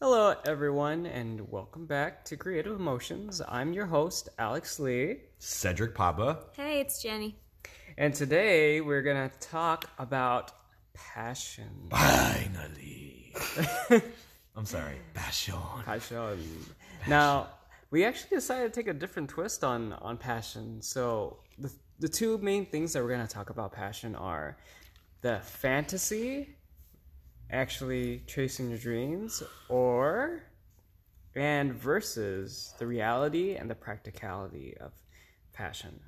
Hello, everyone, and welcome back to Creative Emotions. I'm your host, Alex Lee, Cedric Paba. Hey, it's Jenny. and today we're gonna talk about passion. Finally. I'm sorry. Passion. Passion. Now, we actually decided to take a different twist on on passion. So the the two main things that we're gonna talk about passion are the fantasy, actually chasing your dreams, or and versus the reality and the practicality of passion.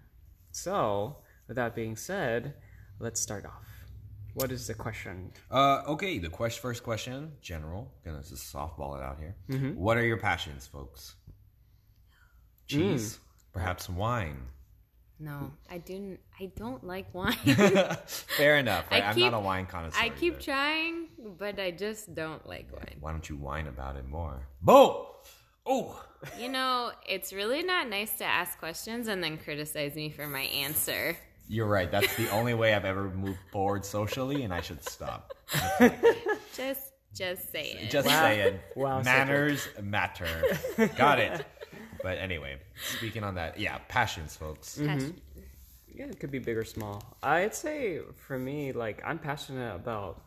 So, with that being said, let's start off. What is the question? Uh, okay, the quest, first question, general. Gonna just softball it out here. What are your passions, folks? Cheese, perhaps wine. No, I didn't. I don't like wine. Fair enough. I Right? I'm not a wine connoisseur. I keep either. trying, but I just don't like wine. Why don't you whine about it more? Bo. Oh. You know, it's really not nice to ask questions and then criticize me for my answer. You're right. That's the only way I've ever moved forward socially, and I should stop. Just, just say it. Just saying. Wow, Manners matter. Got it. But anyway, speaking on that, yeah, passions, folks. Mm-hmm. Passion. Yeah, it could be big or small. I'd say for me, like I'm passionate about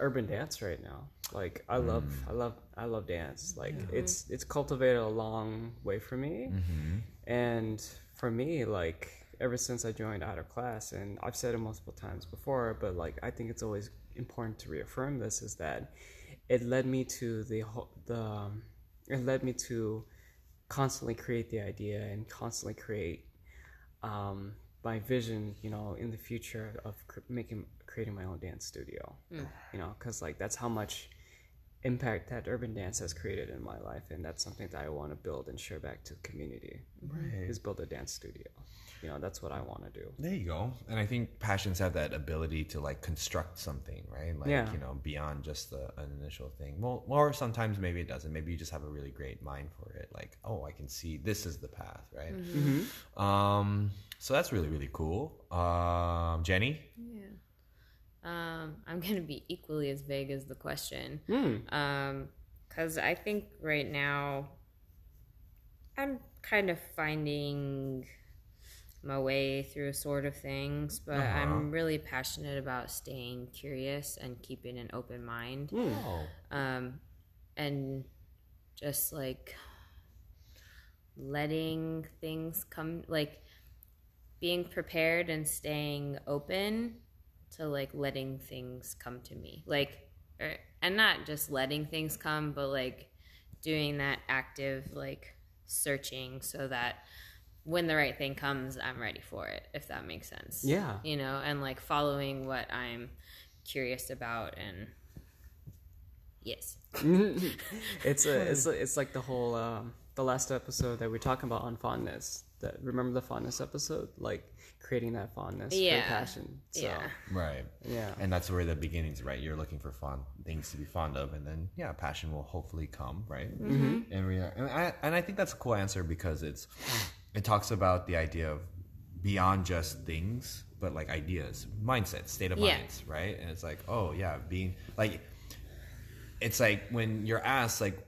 urban dance right now. Like I love, I love, I love dance. Like it's it's cultivated a long way for me, and for me, like ever since I joined out of class, and I've said it multiple times before, but like I think it's always important to reaffirm this is that it led me to the whole the um, it led me to constantly create the idea and constantly create um, my vision, you know, in the future of cr- making creating my own dance studio. Mm. You know, because like that's how much impact that urban dance has created in my life, and that's something that I want to build and share back to the community. Right, is build a dance studio. You know, that's what I want to do. There you go. And I think passions have that ability to like construct something, right? Like, Yeah. you know, beyond just the, an initial thing. Well, or sometimes maybe it doesn't. Maybe you just have a really great mind for it. Like, oh, I can see this is the path, right? Mm-hmm. Mm-hmm. Um, so that's really, really cool. Um, Jenny? Yeah. Um, I'm gonna be equally as vague as the question. Hmm. Um, cause I think right now I'm kind of finding my way through a sort of things, but I'm really passionate about staying curious and keeping an open mind. Oh. um, and just like letting things come like being prepared and staying open to like letting things come to me like or, and not just letting things come but like doing that active like searching so that when the right thing comes i'm ready for it if that makes sense Yeah. you know and like following what i'm curious about and yes it's a, it's a, it's like the whole um, the last episode that we're talking about on fondness. That remember the fondness episode, like creating that fondness Yeah. for passion. So, yeah Right. Yeah. And that's where the beginnings, right? You're looking for fond things to be fond of, and then yeah, passion will hopefully come, right? Mm-hmm. And we are, and I and I think that's a cool answer because it's it talks about the idea of beyond just things, but like ideas, mindset, state of Yeah. minds, right? And it's like, oh yeah, being like, it's like when you're asked like,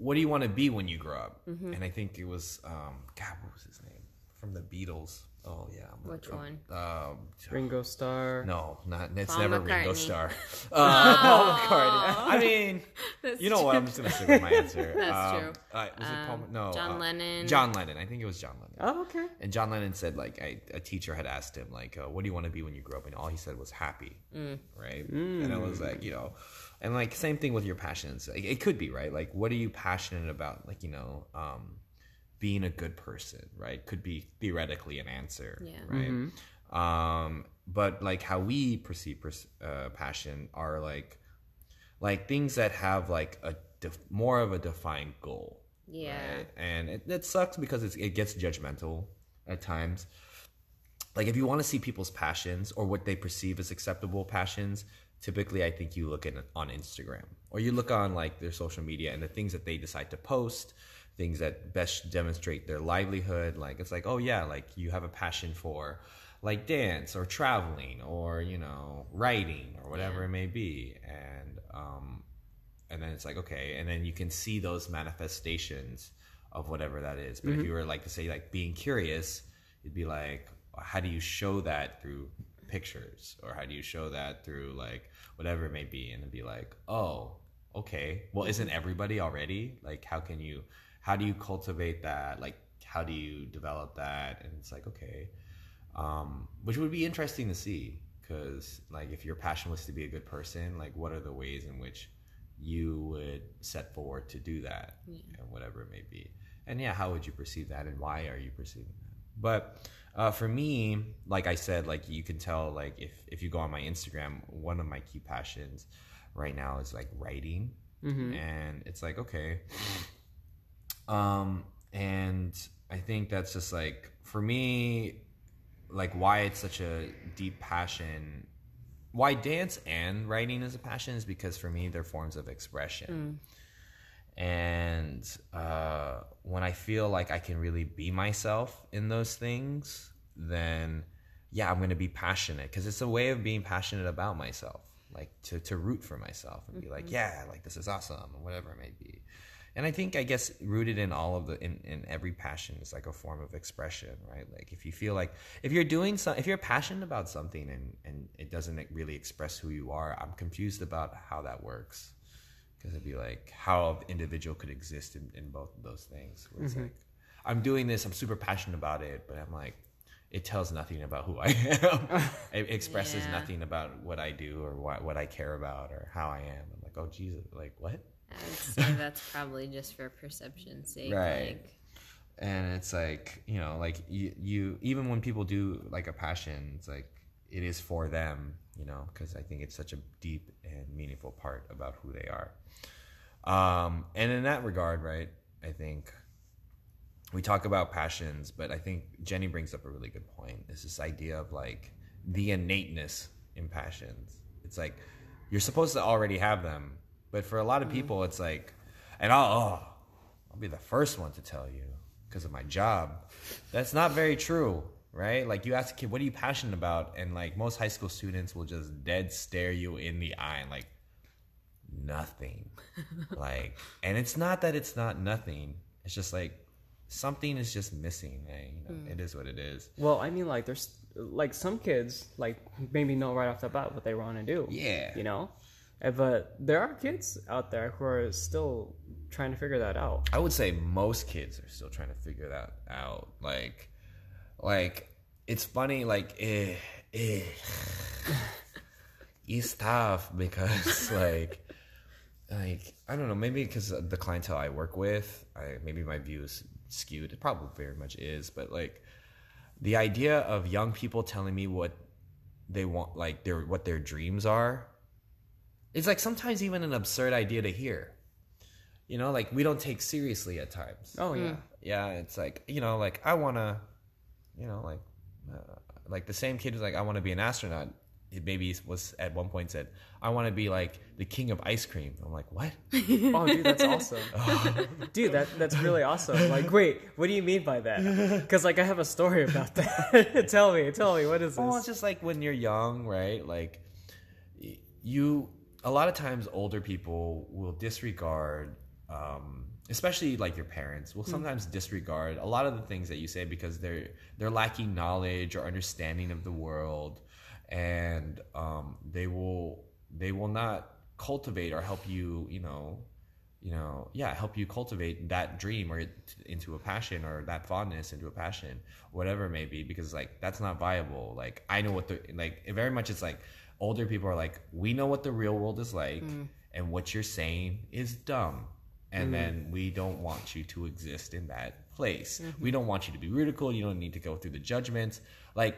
what do you want to be when you grow up? And I think it was, um, God, what was his name from the Beatles? Oh yeah, I'm Which uh, one? Um, Ringo Starr. no, not it's Paul never Ringo McCartney. Starr. Uh, Paul McCartney. I mean, That's you know what? I'm just gonna stick with my answer. That's Um, true. Uh, was it Paul? Um, No, John uh, Lennon. John Lennon. I think it was John Lennon. Oh, okay. And John Lennon said, like, I, a teacher had asked him, like, uh, what do you want to be when you grow up? And all he said was happy, right? And I was like, you know, and like same thing with your passions. Like, it could be right. Like, what are you passionate about? Like, you know, um, being a good person, right? Could be theoretically an answer, Yeah. right? Um, but like how we perceive pers- uh, passion are like, like things that have like a def- more of a defined goal, Yeah. right? And it, it sucks because it's, it gets judgmental at times. Like if you want to see people's passions or what they perceive as acceptable passions, typically I think you look at on Instagram or you look on like their social media and the things that they decide to post, things that best demonstrate their livelihood. Like it's like, oh yeah, like you have a passion for like dance or traveling or you know writing or whatever Yeah. it may be, and um, and then it's like okay and then you can see those manifestations of whatever that is but if you were like to say like being curious it'd be like how do you show that through pictures? Or how do you show that through like whatever it may be and it'd be like oh okay. Well isn't everybody already? Like how can you how do you cultivate that? Like how do you develop that? And it's like okay um, which would be interesting to see because like if your passion was to be a good person like what are the ways in which you would set forward to do that? And whatever it may be. And yeah how would you perceive that and why are you perceiving that but uh, for me like i said like you can tell like if if you go on my instagram one of my key passions right now is like writing. And it's like okay. Um and i think that's just like for me like why it's such a deep passion why dance and writing is a passion is because for me they're forms of expression and uh, when i feel like i can really be myself in those things then yeah i'm going to be passionate. Because it's a way of being passionate about myself like to, to root for myself and be like yeah like this is awesome or whatever it may be. And i think i guess rooted in all of the in, in every passion is like a form of expression right? Like if you feel like if you're doing some if you're passionate about something and and it doesn't really express who you are i'm confused about how that works because it'd be like how an individual could exist in, in both of those things where it's mm-hmm. like i'm doing this i'm super passionate about it but i'm like it tells nothing about who i am it expresses Yeah. nothing about what i do or what, what i care about or how i am i'm like oh jesus like what I would say that's probably just for perception's sake. Right. Like, and it's like you know like you, you even when people do like a passion it's like it is for them you know because i think it's such a deep and meaningful part about who they are. Um and in that regard right i think we talk about passions but i think jenny brings up a really good point. Is this idea of like the innateness in passions. It's like you're supposed to already have them but for a lot of people it's like and i'll oh, i'll be the first one to tell you because of my job. That's not very true right like you ask a kid what are you passionate about and like most high school students will just dead stare you in the eye and like nothing like and it's not that it's not nothing it's just like something is just missing eh? you know, it is what it is Well, I mean, like, there's like some kids like maybe know right off the bat what they want to do. Yeah. You know, Uh, but there are kids out there who are still trying to figure that out. I would say most kids are still trying to figure that out. Like, like it's funny. Like, eh, eh. it's tough because like, like I don't know. Maybe because the clientele I work with, I maybe my view is skewed. It probably very much is, but like the idea of young people telling me what they want, like their what their dreams are, it's like sometimes even an absurd idea to hear. You know, like we don't take seriously at times. Oh yeah. Yeah, it's like you know, like I wanna, you know, like, uh, like the same kid who's like, I want to be an astronaut. It maybe was at one point said, I want to be like the king of ice cream. I'm like, what? Oh, dude, that's awesome. dude, that that's really awesome. Like, wait, what do you mean by that? Because like I have a story about that. tell me, tell me, what is this? Well, it's just like when you're young, right? Like you, a lot of times, older people will disregard, um, especially like your parents, will sometimes disregard a lot of the things that you say because they're they're lacking knowledge or understanding of the world, and um, they will they will not cultivate or help you, you know. You know, yeah, help you cultivate that dream or into a passion or that fondness into a passion, whatever it may be, because like that's not viable. Like I know what the like it very much it's like older people are like, we know what the real world is like, and what you're saying is dumb. And mm-hmm. then we don't want you to exist in that place. We mm-hmm. don't want you to be ridiculed. You don't need to go through the judgments. Like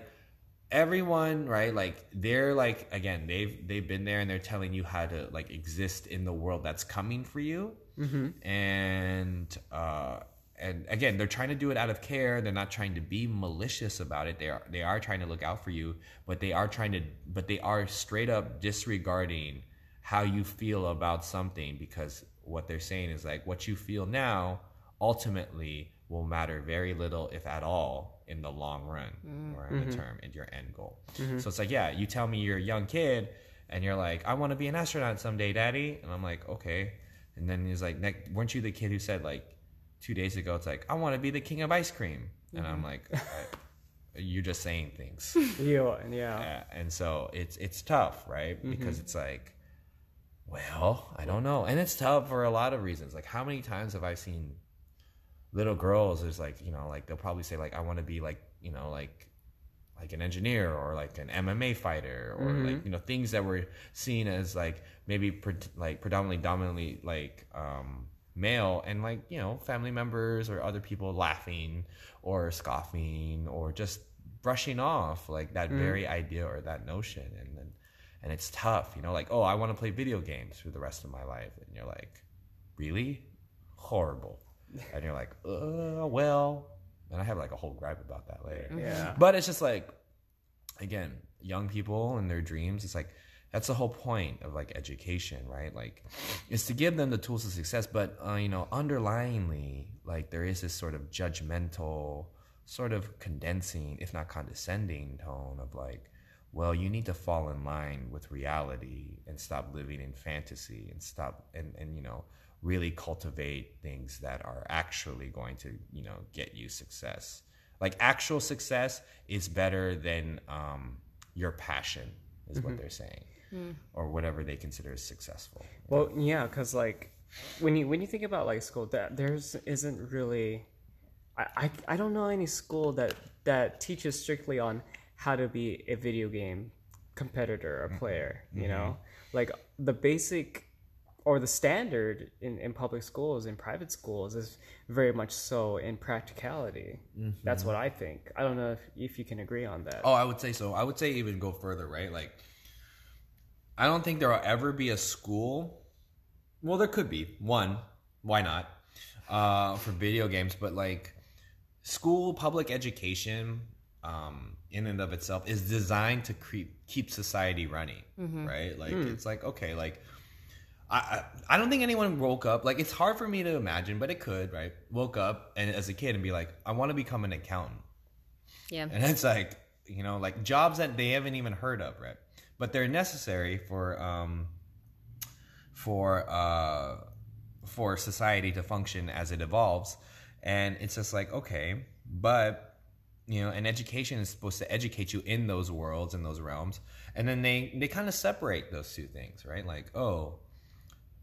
everyone right? Like they're like again they've they've been there and they're telling you how to like exist in the world that's coming for you. Mm-hmm. And uh and again they're trying to do it out of care. They're not trying to be malicious about it. They are they are trying to look out for you but they are trying to but they are straight up disregarding how you feel about something because what they're saying is like what you feel now ultimately will matter very little if at all in the long run mm-hmm. or in the mm-hmm. term in your end goal mm-hmm. so it's like yeah you tell me you're a young kid and you're like i want to be an astronaut someday daddy and i'm like okay And then he's like, "Nick, weren't you the kid who said like two days ago? It's like I want to be the king of ice cream." And I'm like, uh, "You're just saying things." Yeah, and yeah. Yeah, and so it's it's tough, right? Because it's like, well, I don't know, and it's tough for a lot of reasons. Like, how many times have I seen little girls? There's like, you know, like they'll probably say like, I want to be like, you know, like like an engineer or like an MMA fighter or like you know things that were seen as like maybe pre- like predominantly dominantly like um male and like you know family members or other people laughing or scoffing or just brushing off like that very idea or that notion and then and it's tough you know like oh i want to play video games for the rest of my life. And you're like really? Horrible. And you're like uh well. And i have like a whole gripe about that later. Yeah. but it's just like again young people and their dreams it's like that's the whole point of like education right? Like is to give them the tools of success but uh, you know underlyingly like there is this sort of judgmental sort of condensing if not condescending tone of like well you need to fall in line with reality and stop living in fantasy and stop and and you know really cultivate things that are actually going to you know get you success. Like actual success is better than um, your passion is what they're saying or whatever they consider as successful. Well, yeah, because like when you when you think about like school, that there's isn't really, I, I I don't know any school that that teaches strictly on how to be a video game competitor or player. You know, like the basic or the standard in, in public schools in private schools is very much so in practicality. That's what I think. I don't know if, if you can agree on that. Oh, I would say so. I would say even go further, right? Like, I don't think there will ever be a school. Well, there could be one. Why not? Uh, for video games, but like, school public education, um, in and of itself, is designed to keep keep society running, right? Like, it's like okay, like. I, I I don't think anyone woke up like it's hard for me to imagine, but it could, right? Woke up and as a kid and be like, I want to become an accountant. Yeah. And it's like, you know, like jobs that they haven't even heard of, right? But they're necessary for um for uh for society to function as it evolves. And it's just like, okay, but you know, and education is supposed to educate you in those worlds in those realms. And then they they kind of separate those two things, right? Like, oh,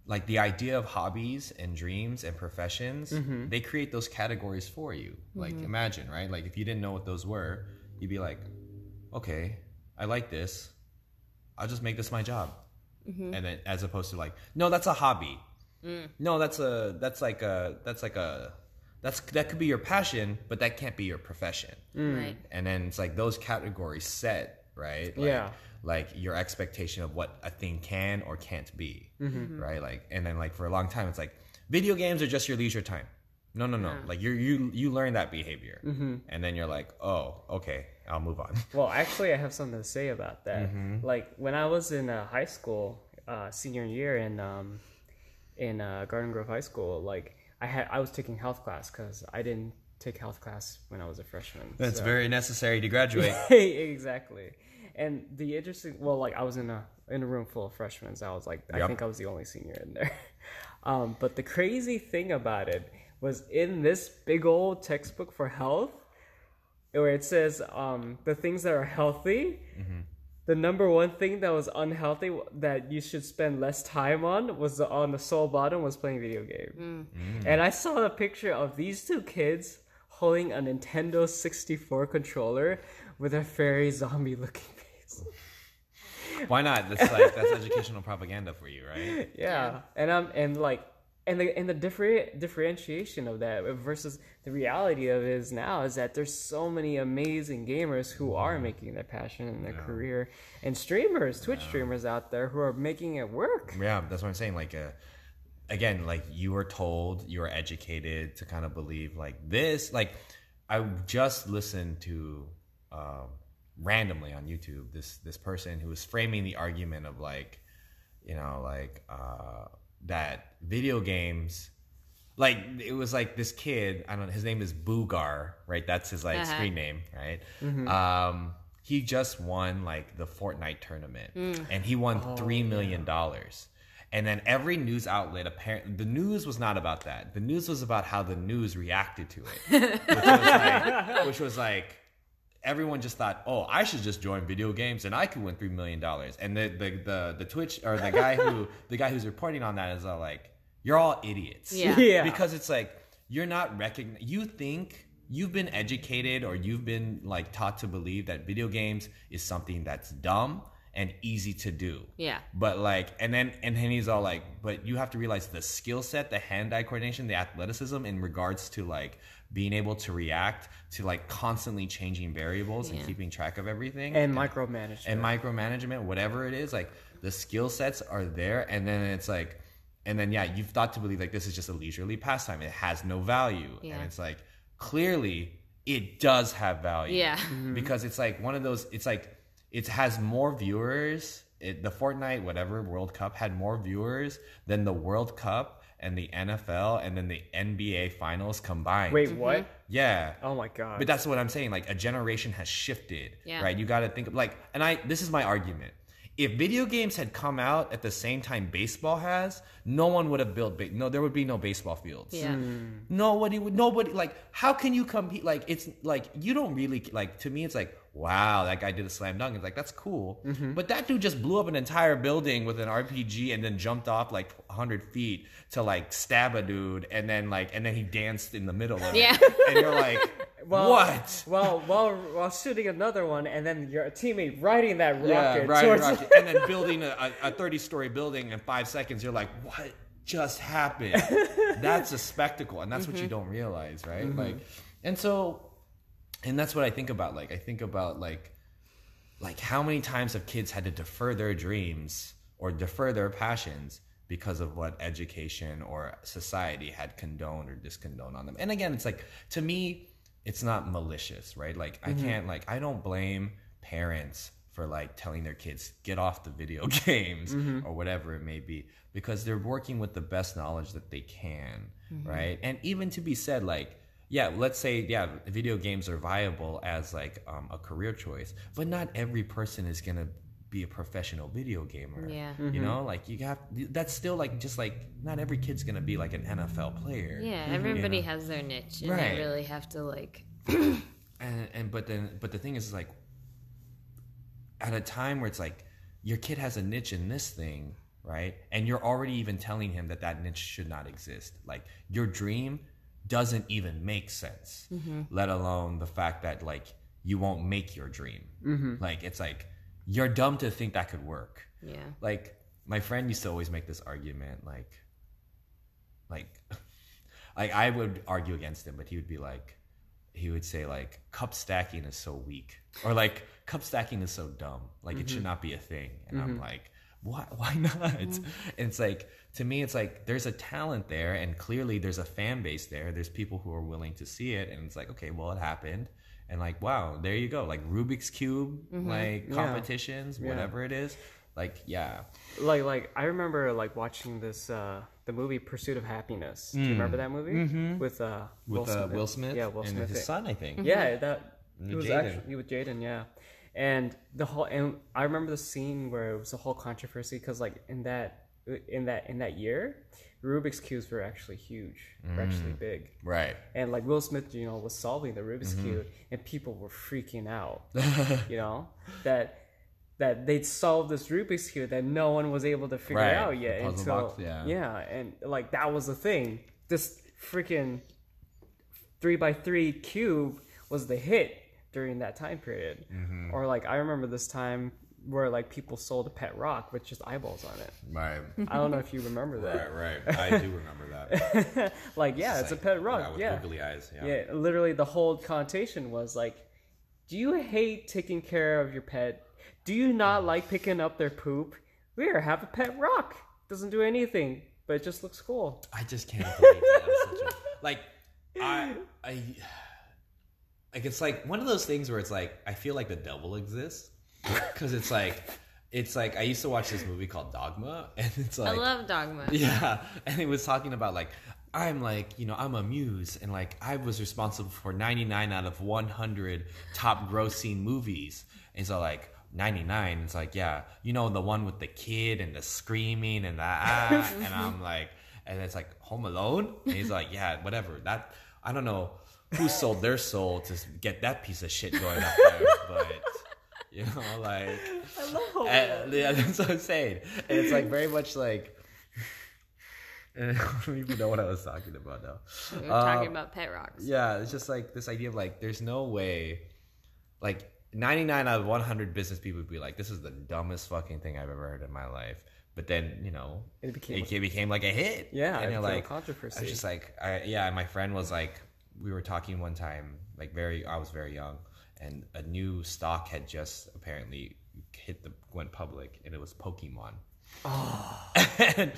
like the idea of hobbies and dreams and professions mm-hmm. they create those categories for you. Like mm-hmm. imagine right? Like if you didn't know what those were you'd be like okay i like this. I'll just make this my job. Mm-hmm. And then as opposed to like no that's a hobby. Mm. No that's a that's like a that's like a that's that could be your passion but that can't be your profession. Right. and then it's like those categories set right? Like, Yeah. like your expectation of what a thing can or can't be. Right? Like and then like for a long time it's like video games are just your leisure time. No no no. Like you you you learn that behavior. And then you're like oh okay i'll move on. Well, actually, I have something to say about that. Like when I was in uh, high school, uh, senior year in um, in uh, Garden Grove High School, like I had I was taking health class because I didn't take health class when I was a freshman. that's so- very necessary to graduate exactly. And the interesting, well, like I was in a in a room full of freshmen, so I was like, I think I was the only senior in there. Um, but the crazy thing about it was in this big old textbook for health, where it says um, the things that are healthy. The number one thing that was unhealthy that you should spend less time on was the, on the soul bottom was playing video game. And I saw a picture of these two kids holding a Nintendo 64 controller with a fairy zombie looking face. why not that's like that's educational propaganda for you right Yeah. And um and like and the and the different differentiation of that versus the reality of it is now is that there's so many amazing gamers who are making their passion and their career and streamers, Twitch streamers out there who are making it work. yeah that's what i'm saying like uh again like you were told you were educated to kind of believe like this like i just listened to um randomly on youtube this this person who was framing the argument of like you know like uh that video games like it was like this kid i don't know his name is Bugha right? That's his like Uh-huh. screen name right? Um he just won like the fortnite tournament and he won three million dollars. And then every news outlet, apparently, the news was not about that. The news was about how the news reacted to it, which was like, which was like everyone just thought, oh, I should just join video games and I could win three million dollars. And the, the the the Twitch or the guy who the guy who's reporting on that is all like, you're all idiots. Yeah. Yeah. Because it's like you're not recogn You think you've been educated or you've been like taught to believe that video games is something that's dumb and easy to do. Yeah. But like, and then and then he's all like, but you have to realize the skill set, the hand-eye coordination, the athleticism in regards to like being able to react to like constantly changing variables Yeah. and keeping track of everything and micromanagement. and micromanagement, whatever it is, like the skill sets are there, and then it's like, and then yeah, you've thought to believe like this is just a leisurely pastime. It has no value, Yeah. and it's like clearly it does have value. Yeah. Mm-hmm. because it's like one of those. It's like it has more viewers. It, the Fortnite whatever World Cup had more viewers than the World Cup and the NFL and then the NBA Finals combined. Wait, what? Mm-hmm. yeah. Oh my god. But that's what I'm saying. Like a generation has shifted, Yeah. right? You got to think of like, and I. This is my argument. If video games had come out at the same time baseball has, no one would have built. Ba- no, there would be no baseball fields. Yeah. Hmm. Nobody would. Nobody like. How can you compete? Like it's like you don't really like. To me, it's like wow, that guy did a slam dunk. It's like that's cool. Mm-hmm. But that dude just blew up an entire building with an RPG and then jumped off like 100 feet to like stab a dude and then like and then he danced in the middle of it. Yeah. it. And you're like, well, what? Well, while while shooting another one, and then your teammate riding that rocket Yeah, right, towards. right. and then building a, a 30 story building in five seconds, you're like, what just happened? that's a spectacle, and that's what you mm-hmm. don't realize, right? Mm-hmm. Like, and so, and that's what I think about. Like, I think about like, like how many times have kids had to defer their dreams or defer their passions because of what education or society had condoned or discondoned on them. And again, it's like to me, it's not malicious, right? Like I mm-hmm. can't like I don't blame parents for like telling their kids get off the video games mm-hmm. or whatever it may be because they're working with the best knowledge that they can, mm-hmm. right? And even to be said like yeah, let's say yeah, video games are viable as like um, a career choice, but not every person is gonna be a professional video gamer. Yeah. you know, like you have that's still like just like not every kid's gonna be like an NFL player. Yeah. Everybody has their niche, and Right. they really have to like. and and but then but the thing is like at a time where it's like your kid has a niche in this thing right and you're already even telling him that that niche should not exist like your dream doesn't even make sense mm-hmm. let alone the fact that like you won't make your dream. Mm-hmm. Like it's like you're dumb to think that could work. Yeah. like my friend used to always make this argument like like like i would argue against him but he would be like he would say like cup stacking is so weak or like cup stacking is so dumb. Like it should mm-hmm. not be a thing. And i'm like why why not? And it's like to me it's like there's a talent there and clearly there's a fan base there there's people who are willing to see it and it's like okay well it happened and like wow there you go like rubik's cube like competitions Yeah. whatever it is like yeah like like I remember like watching this uh the movie Pursuit of Happyness. Do you remember that movie with uh with uh, Will Smith, Yeah, Will Smith and Smith. his son, I think. Yeah, that it was Jaden. actually with Jaden. Yeah, and the whole and I remember the scene where it was a whole controversy because like in that in that in that year, Rubik's cubes were actually huge, were actually Mm. big. Right. And like Will Smith, you know, was solving the Rubik's Mm-hmm. cube, and people were freaking out. you know that that they'd solved this Rubik's cube that no one was able to figure Right, out yet until box, yeah. yeah, and like that was the thing. This freaking three by three cube was the hit during that time period. Mm-hmm. Or like I remember this time where like people sold a pet rock with just eyeballs on it. Right. I don't know if you remember that. right, right. I do remember that. like yeah, it's a like, pet rock. Yeah, with yeah. googly eyes. Yeah. Yeah, literally the whole connotation was like, do you hate taking care of your pet? Do you not like picking up their poop? Here, have a pet rock. Doesn't do anything, but it just looks cool. I just can't believe that. a, like, I, I, like it's like one of those things where it's like I feel like the devil exists because it's like, it's like I used to watch this movie called Dogma, and it's like I love Dogma. Yeah, and it was talking about like I'm like you know I'm a muse, and like I was responsible for 99 out of 100 top grossing movies, and so like 99 it's like yeah you know the one with the kid and the screaming and the ah and i'm like and it's like home alone? And he's like yeah whatever. That i don't know who sold their soul to get that piece of shit going up there but you know like I love Home and, yeah, that's what I'm saying. And it's like very much like. I don't even know what I was talking about now. We were talking Um, about pet rocks. Yeah, it's just like this idea of like, there's no way, like 99 out of 100 business people would be like, this is the dumbest fucking thing I've ever heard in my life. But then you know, It became it, became like a hit. Yeah, and it you're a like controversy. I was just like, I, yeah. and My friend was like, we were talking one time, like very, I was very young, and a new stock had just apparently hit the went public, and it was Pokemon. Ah. and,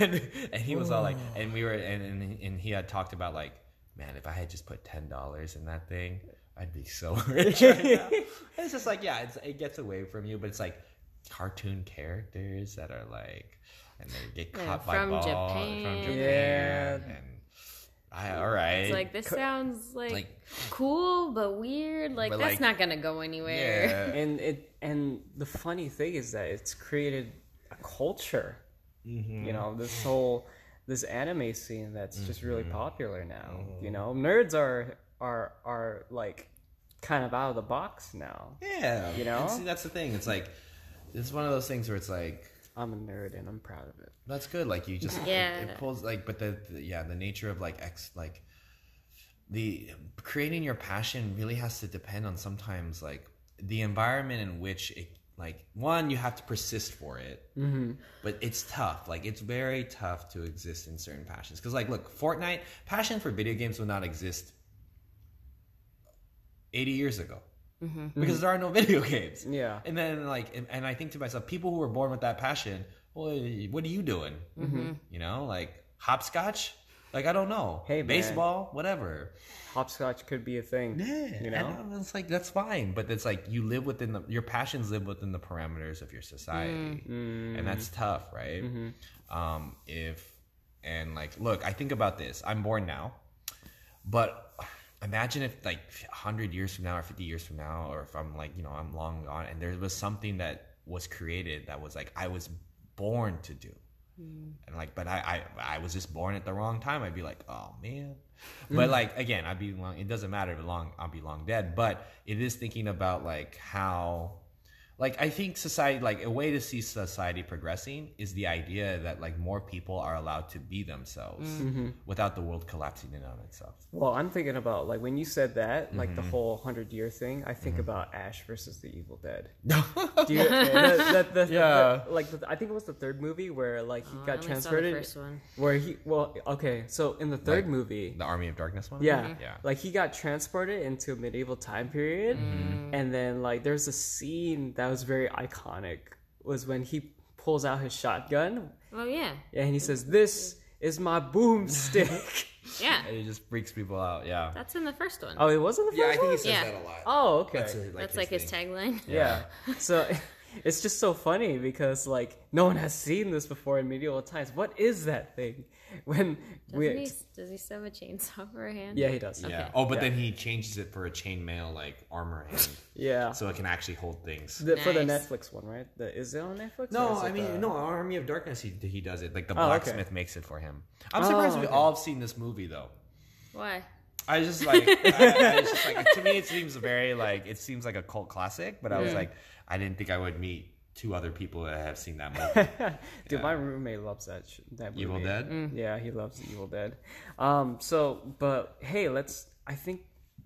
and and he was all like, and we were, and, and and he had talked about like, man, if I had just put ten dollars in that thing, I'd be so rich right now. It's just like, yeah, it's, it gets away from you, but it's like cartoon characters that are like, and they get Yeah, caught by from balls Japan. from Japan, Yeah. and I all right, It's like this sounds like, Like- cool but weird. Like But, that's like- not gonna go anywhere. yeah, and it and the funny thing is that it's created a culture Mm-hmm. you know this whole this anime scene that's just really Mm-hmm. popular now you know nerds are are are like kind of out of the box now yeah, You know? And see, that's the thing. It's like it's one of those things where it's like i'm a nerd and i'm proud of it That's good. Like you just Yeah. it, it pulls like, but the, the yeah the nature of like ex like the creating your passion really has to depend on sometimes like the environment in which it like one you have to persist for it mm-hmm. but it's tough like it's very tough to exist in certain passions because like look fortnite passion for video games would not exist 80 years ago Mm-hmm. because there are no video games. Yeah. and then like and, and i think to myself people who were born with that passion well what are you doing? Mm-hmm. Mm-hmm. You know like hopscotch? Like i don't know. Hey, man. baseball? Whatever. Hopscotch could be a thing Yeah, you know? And it's like that's fine. But it's like you live within the your passions live within the parameters of your society. Mm. And that's mm. tough right? Um if and like look i think about this. I'm born now. But imagine if like 100 years from now or 50 years from now or if i'm like you know i'm long gone and there was something that was created that was like i was born to do. Hmm. And like but I, I i was just born at the wrong time i'd be like oh man. Hmm. But like again i'd be long it doesn't matter if long i'll be long dead but it is thinking about like how like i think society like a way to see society progressing is the idea that like more people are allowed to be themselves without the world collapsing in on itself well i'm thinking about like when you said that like Mm-hmm. the whole 100 year thing i think about ash versus the evil dead Do you, the, the, the, Yeah. the- like the, I think it was the third movie where like he Oh, got only saw the transported. first one. Where he well okay so in the third Like, movie the army of darkness one yeah yeah like he got transported into a medieval time period Mm. and then like there's a scene that was very iconic was when he pulls out his shotgun Oh yeah, Yeah, and he says this is my boomstick. yeah. and it just freaks people out yeah That's in the first one. oh, it wasn't the first one. Yeah, I think he says Yeah. that a lot Oh, okay. That's, uh, like, That's his like his thing. tagline. yeah. so it's just so funny because like no one has seen this before in medieval times. What is that thing? When Doesn't we he, does he still have a chainsaw for a hand? yeah he does Yeah. Okay. Oh, but Yeah. then he changes it for a chainmail like armor hand, yeah. so it can actually hold things. The, For the Nice. Netflix one, right? The, is it on Netflix? or No, is I mean the- no. Army of Darkness, he he does it. Like the Oh, okay. blacksmith makes it for him. I'm Oh, surprised we okay. all have seen this movie though. Why? I just like, I, I it's just like to me it seems very like it seems like a cult classic, but I was like, I didn't think I would meet two other people that have seen that movie. Dude, my roommate loves that sh- that movie. Evil Dead. Yeah, he loves Evil Dead. Um, so, but hey, let's. I think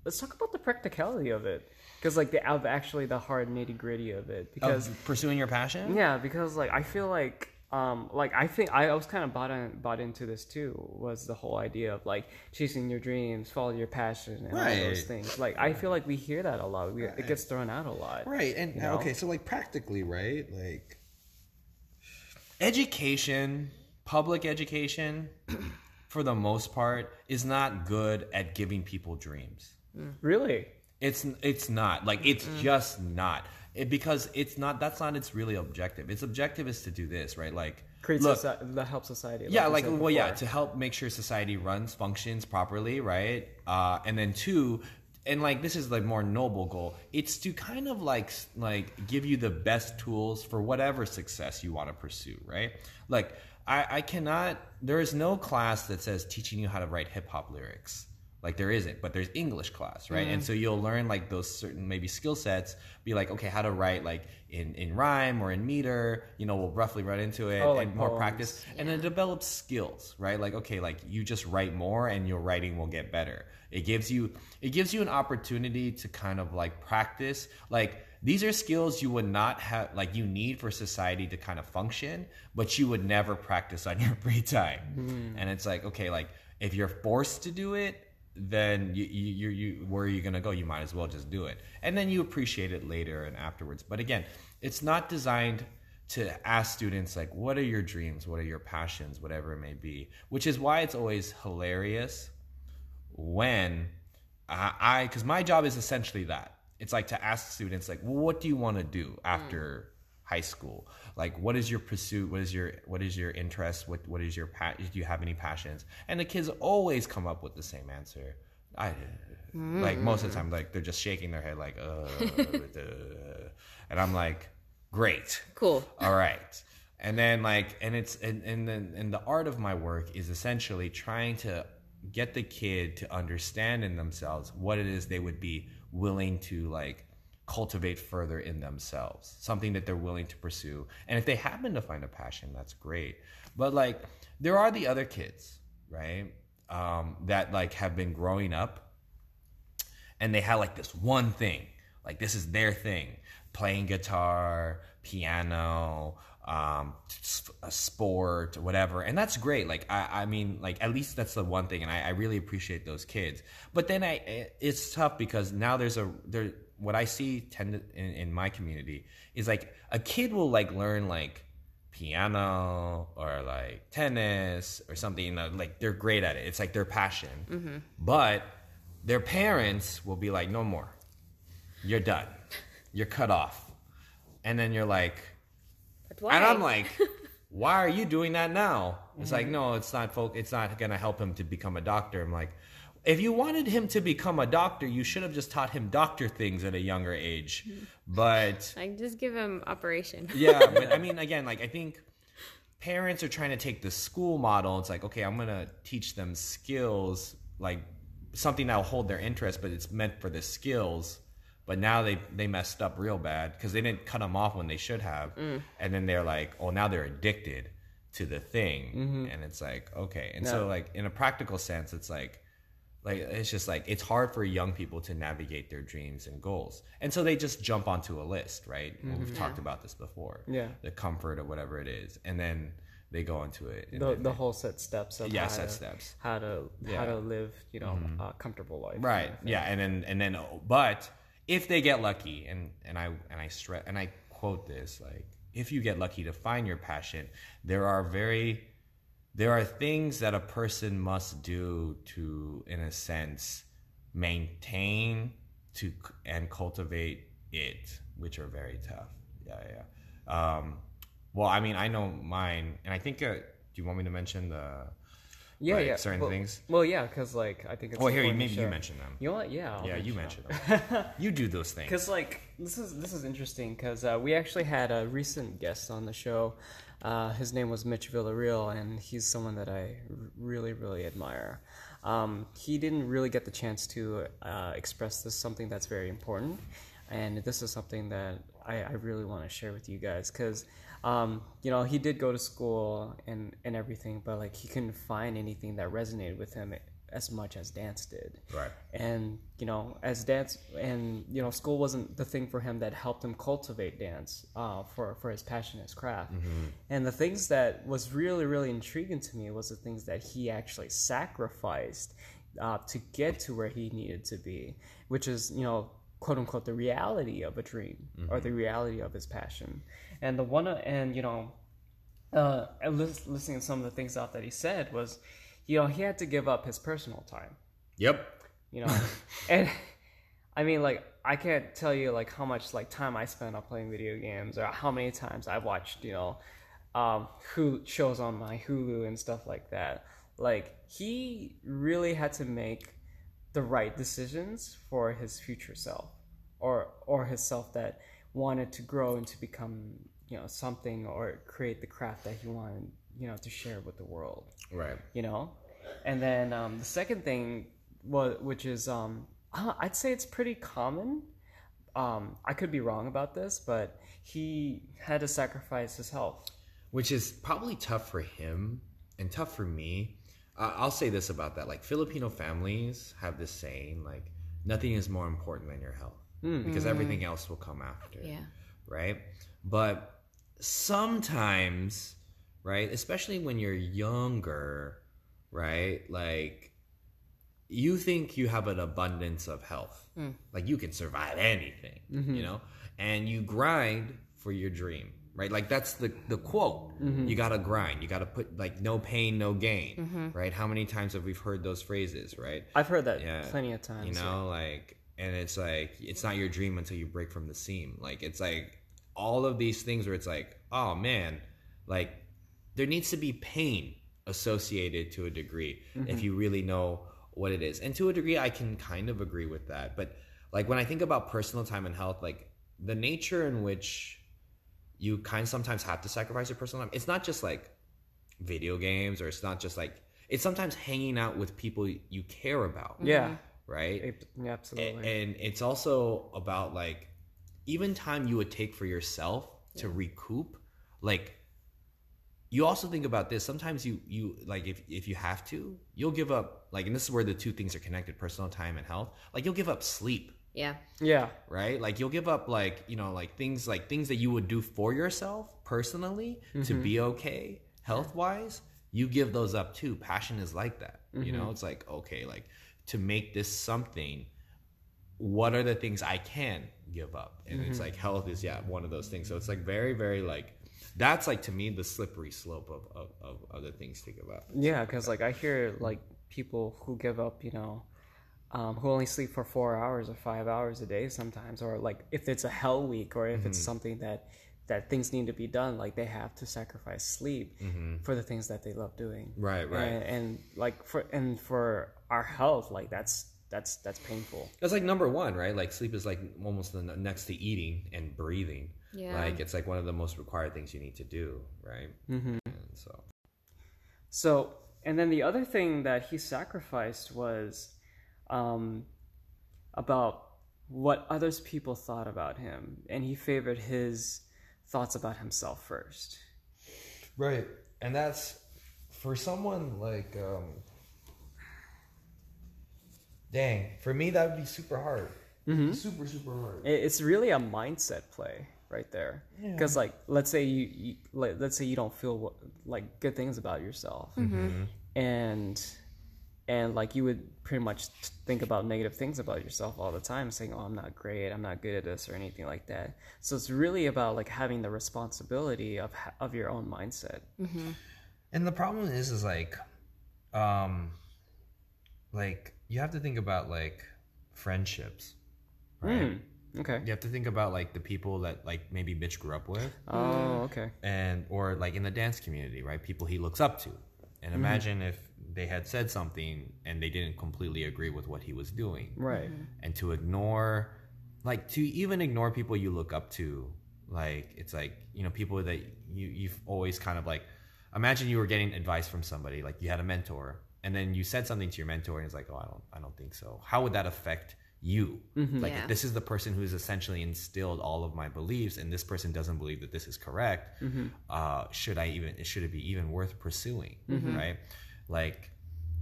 let's talk about the practicality of it, because like the of actually the hard nitty gritty of it. Because Of pursuing your passion. yeah, because like I feel like um like I think I was kind of bought in, bought into this too was the whole idea of like chasing your dreams, follow your passion, and all those things. Like I feel like we hear that a lot. We, It gets thrown out a lot. Right. And You know? okay, so like practically, right? Like education, public education, for the most part, is not good at giving people dreams. Really. It's it's not like it's just not it, because it's not. That's not its really objective. Its objective is to do this, right? Like Creates look, soci- that helps society. yeah, like well, yeah, to help make sure society runs functions properly, right? Uh, and then two, and like this is like more noble goal it's to kind of like like give you the best tools for whatever success you want to pursue right like i i cannot there is no class that says teaching you how to write hip-hop lyrics like there isn't but there's english class right? And mm. so you'll learn like those certain maybe skill sets be like okay how to write like in in rhyme or in meter you know we'll roughly run into it Oh, like and more poems. practice. And it develops skills right? Like okay like you just write more and your writing will get better. It gives you it gives you an opportunity to kind of like practice. Like these are skills you would not have like you need for society to kind of function but you would never practice on your free time. Mm. And it's like okay like if you're forced to do it then you you you, where are you going to go? You might as well just do it. And then you appreciate it later and afterwards. But again it's not designed to ask students like what are your dreams? What are your passions? Whatever it may be. Which is why it's always hilarious when I because my job is essentially that. It's like to ask students like well, what do you want to do after mm. high school like what is your pursuit? What is your what is your interest? What what is your pa- do you have any passions? And the kids always come up with the same answer. I like most of the time like they're just shaking their head like uh, and i'm like great. Cool. all right. And then like and it's and and then and the art of my work is essentially trying to get the kid to understand in themselves what it is they would be willing to like cultivate further in themselves something that they're willing to pursue. And if they happen to find a passion that's great. But like there are the other kids right um, that like have been growing up and they had like this one thing like this is their thing playing guitar piano um a sport whatever. And that's great. Like i i mean like at least that's the one thing and i, I really appreciate those kids. But then i it's tough because now there's a there what i see tend in, in my community is like a kid will like learn like piano or like tennis or something you know like they're great at it. It's like their passion. Mm-hmm. But their parents will be like no more. You're done. You're cut off. And then you're like and i'm like why are you doing that now? It's like mm-hmm. no it's not folk it's not gonna help him to become a doctor. I'm like if you wanted him to become a doctor you should have just taught him doctor things at a younger age. But Like, just give him operation. yeah, but I mean, again, like I think parents are trying to take the school model. It's like, okay, I'm gonna teach them skills, like something that'll hold their interest, but it's meant for the skills. But now they they messed up real bad because they didn't cut them off when they should have, mm. and then they're like, oh, now they're addicted to the thing, mm-hmm. and it's like, okay, and so like in a practical sense, it's like like it's just like it's hard for young people to navigate their dreams and goals. And so they just jump onto a list right? Well, we've mm-hmm. talked about this before. Yeah. the comfort or whatever it is. And then they go into it the, the they- whole set steps of Yeah, how set to, steps. how to Yeah. how to live you know mm-hmm. a comfortable life. Right. Yeah. And then and then oh, but if they get lucky and and i and i stress and i quote this like if you get lucky to find your passion there are very there are things that a person must do to in a sense maintain to and cultivate it which are very tough. Yeah yeah um well i mean i know mine and i think uh, do you want me to mention the yeah like, yeah. certain well, things? well yeah because like i think it's oh here you maybe you mention them. You know what? Yeah I'll yeah you mention mentioned them. You do those things. Because like this is this is interesting because uh, we actually had a recent guest on the show. Uh, his name was Mitch Villarreal, and he's someone that I really really admire. Um, he didn't really get the chance to uh, express this something that's very important, and this is something that I, I really want to share with you guys because. Um, you know, he did go to school and, and everything, but like he couldn't find anything that resonated with him as much as dance did. Right. and you know as dance and you know school wasn't the thing for him that helped him cultivate dance uh, for for his passion his craft. And the things that was really really intriguing to me was the things that he actually sacrificed uh, to get to where he needed to be which is you know quote unquote the reality of a dream or the reality of his passion. And the one and you know uh, listening to some of the things out that he said was, you know, he had to give up his personal time. Yep. You know, and I mean, like, I can't tell you like how much like time I spend on playing video games or how many times I've watched, you know, um, who shows on my Hulu and stuff like that. Like, he really had to make the right decisions for his future self or or his self that wanted to grow and to become you know something or create the craft that he wanted you know to share with the world Right. you know and then um, the second thing was which is um, uh, i'd say it's pretty common um, i could be wrong about this but he had to sacrifice his health which is probably tough for him and tough for me. Uh, I'll say this about that: like Filipino families have this saying, like nothing is more important than your health because everything else will come after. Yeah. Right. But sometimes, right, especially when you're younger, right, like you think you have an abundance of health, hmm. like you can survive anything, mm-hmm. you know, and you grind for your dream, right? Like that's the the quote. Mm-hmm. You gotta grind. You gotta put like no pain, no gain, mm-hmm. right? How many times have we heard those phrases, right? i've heard that Yeah. plenty of times You know, like, and it's like it's not your dream until you break from the seam. Like it's like all of these things where it's like, oh man, like there needs to be pain associated to a degree if mm-hmm. you really know what it is. And to a degree, I can kind of agree with that. But like when I think about personal time and health, like the nature in which you kind of sometimes have to sacrifice your personal time, it's not just like video games or it's not just like it's sometimes hanging out with people you care about. Yeah. Mm-hmm. Right? Ab- absolutely. A- and it's also about like even time you would take for yourself to recoup like you also think about this sometimes you you like if if you have to you'll give up like and this is where the two things are connected personal time and health like you'll give up sleep. Yeah. yeah. Right? Like you'll give up like you know like things like things that you would do for yourself personally to mm-hmm. be okay health wise you give those up too. Passion is like that you know? Mm-hmm. It's like okay like to make this something what are the things i can give up? And it's mm-hmm. like health is yeah one of those things. So it's like very very like that's like to me the slippery slope of of, of other things to give up Yeah, because like I hear like people who give up, you know, um, who only sleep for four hours or five hours a day sometimes, or like if it's a hell week or if it's something that that things need to be done, like they have to sacrifice sleep for the things that they love doing. Right, right. And, and like for and for our health, like that's that's that's painful. That's like number one, right? Like sleep is like almost the next to eating and breathing. Yeah. Like it's like one of the most required things you need to do, right? Mm-hmm. And so So, and then the other thing that he sacrificed was um, about what others people thought about him, and he favored his thoughts about himself first. Right. And that's for someone like um dang, for me that would be super hard. Super, super hard. It's really a mindset play right there, because like let's say you, you like, let's say you don't feel what, like good things about yourself, and and like you would pretty much think about negative things about yourself all the time saying oh i'm not great. I'm not good at this or anything like that. So it's really about like having the responsibility of of your own mindset. And the problem is is like um like you have to think about like friendships. Right? Hmm, okay. You have to think about like the people that like maybe Mitch grew up with, oh mm. okay. And or like in the dance community, right? People he looks up to. And mm-hmm. imagine if they had said something and they didn't completely agree with what he was doing. right. Mm-hmm. And to ignore like to even ignore people you look up to like it's like you know people that you you've always kind of like imagine you were getting advice from somebody like you had a mentor and then you said something to your mentor and it's like oh i don't i don't think so. How would that affect you. Like Yeah. this is the person who's essentially instilled all of my beliefs and this person doesn't believe that this is correct. Uh should i even should it be even worth pursuing right? Like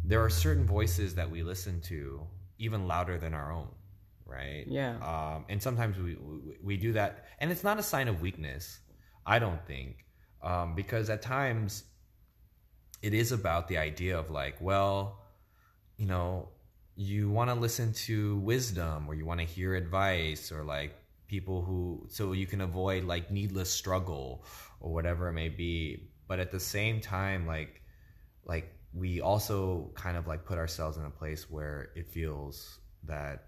there are certain voices that we listen to even louder than our own right? Yeah. um, and sometimes we, we we do that and it's not a sign of weakness i don't think um, because at times it is about the idea of like well you know you want to listen to wisdom or you want to hear advice or like people who so you can avoid like needless struggle or whatever it may be. But at the same time like like we also kind of like put ourselves in a place where it feels that